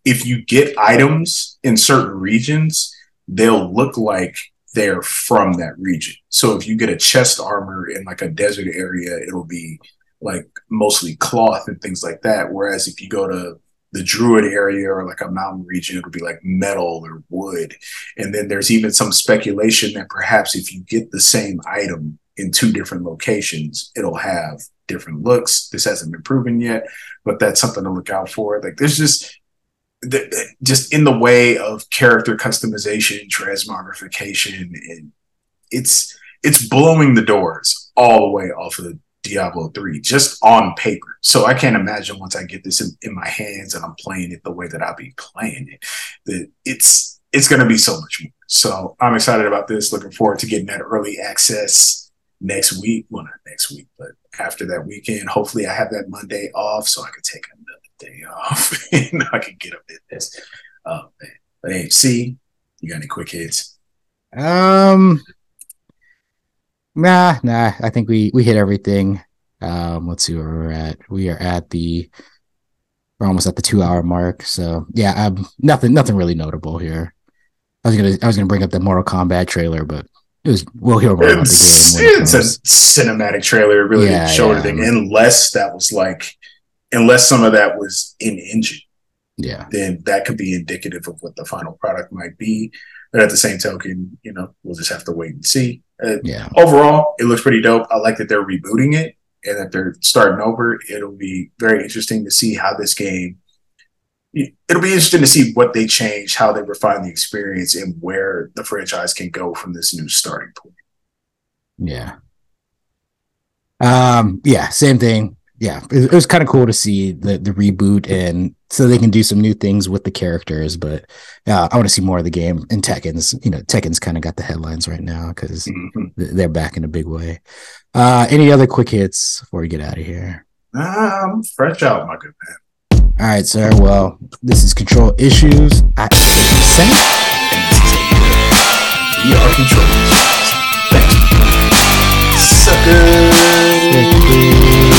if you get items in certain regions, they'll look like they're from that region. So if you get a chest armor in like a desert area, it'll be like mostly cloth and things like that. Whereas if you go to the druid area or like a mountain region, it'll be like metal or wood. And then there's even some speculation that perhaps if you get the same item in two different locations, it'll have different looks. This hasn't been proven yet, but that's something to look out for. Like there's just just in the way of character customization, transmogrification, and it's it's blowing the doors all the way off of Diablo 3 just on paper. So I can't imagine once I get this in, in my hands and I'm playing it the way that I'll be playing it, that it's it's gonna be so much more. So I'm excited about this, looking forward to getting that early access next week. Well not next week, but after that weekend. Hopefully I have that Monday off so I can take another day off [laughs] and I can get up at this. Oh man. But hey, see, you got any quick hits? Um Nah, nah. I think we we hit everything. Um, let's see where we're at. We are at the we're almost at the two hour mark. So yeah, um, nothing nothing really notable here. I was gonna I was gonna bring up the Mortal Kombat trailer, but it was we'll hear more about the game. It's a cinematic trailer. It really yeah, didn't show yeah, anything unless that was like unless some of that was in engine. Yeah. Then that could be indicative of what the final product might be. But at the same token, you know, we'll just have to wait and see. Uh, yeah. Overall, it looks pretty dope. I like that they're rebooting it and that they're starting over. It'll be very interesting to see how this game. It'll be interesting to see what they change, how they refine the experience, and where the franchise can go from this new starting point. Yeah. Um. Yeah. Same thing yeah, it, it was kind of cool to see the the reboot and so they can do some new things with the characters. But yeah, I want to see more of the game. And Tekken's, you know, Tekken's kind of got the headlines right now because mm-hmm. they're back in a big way. Uh, any other quick hits before we get out of here? I'm fresh out, my good man. All right, sir. Well, this is Control Issues at percent. We are Control Issues. Thank you. Suckers.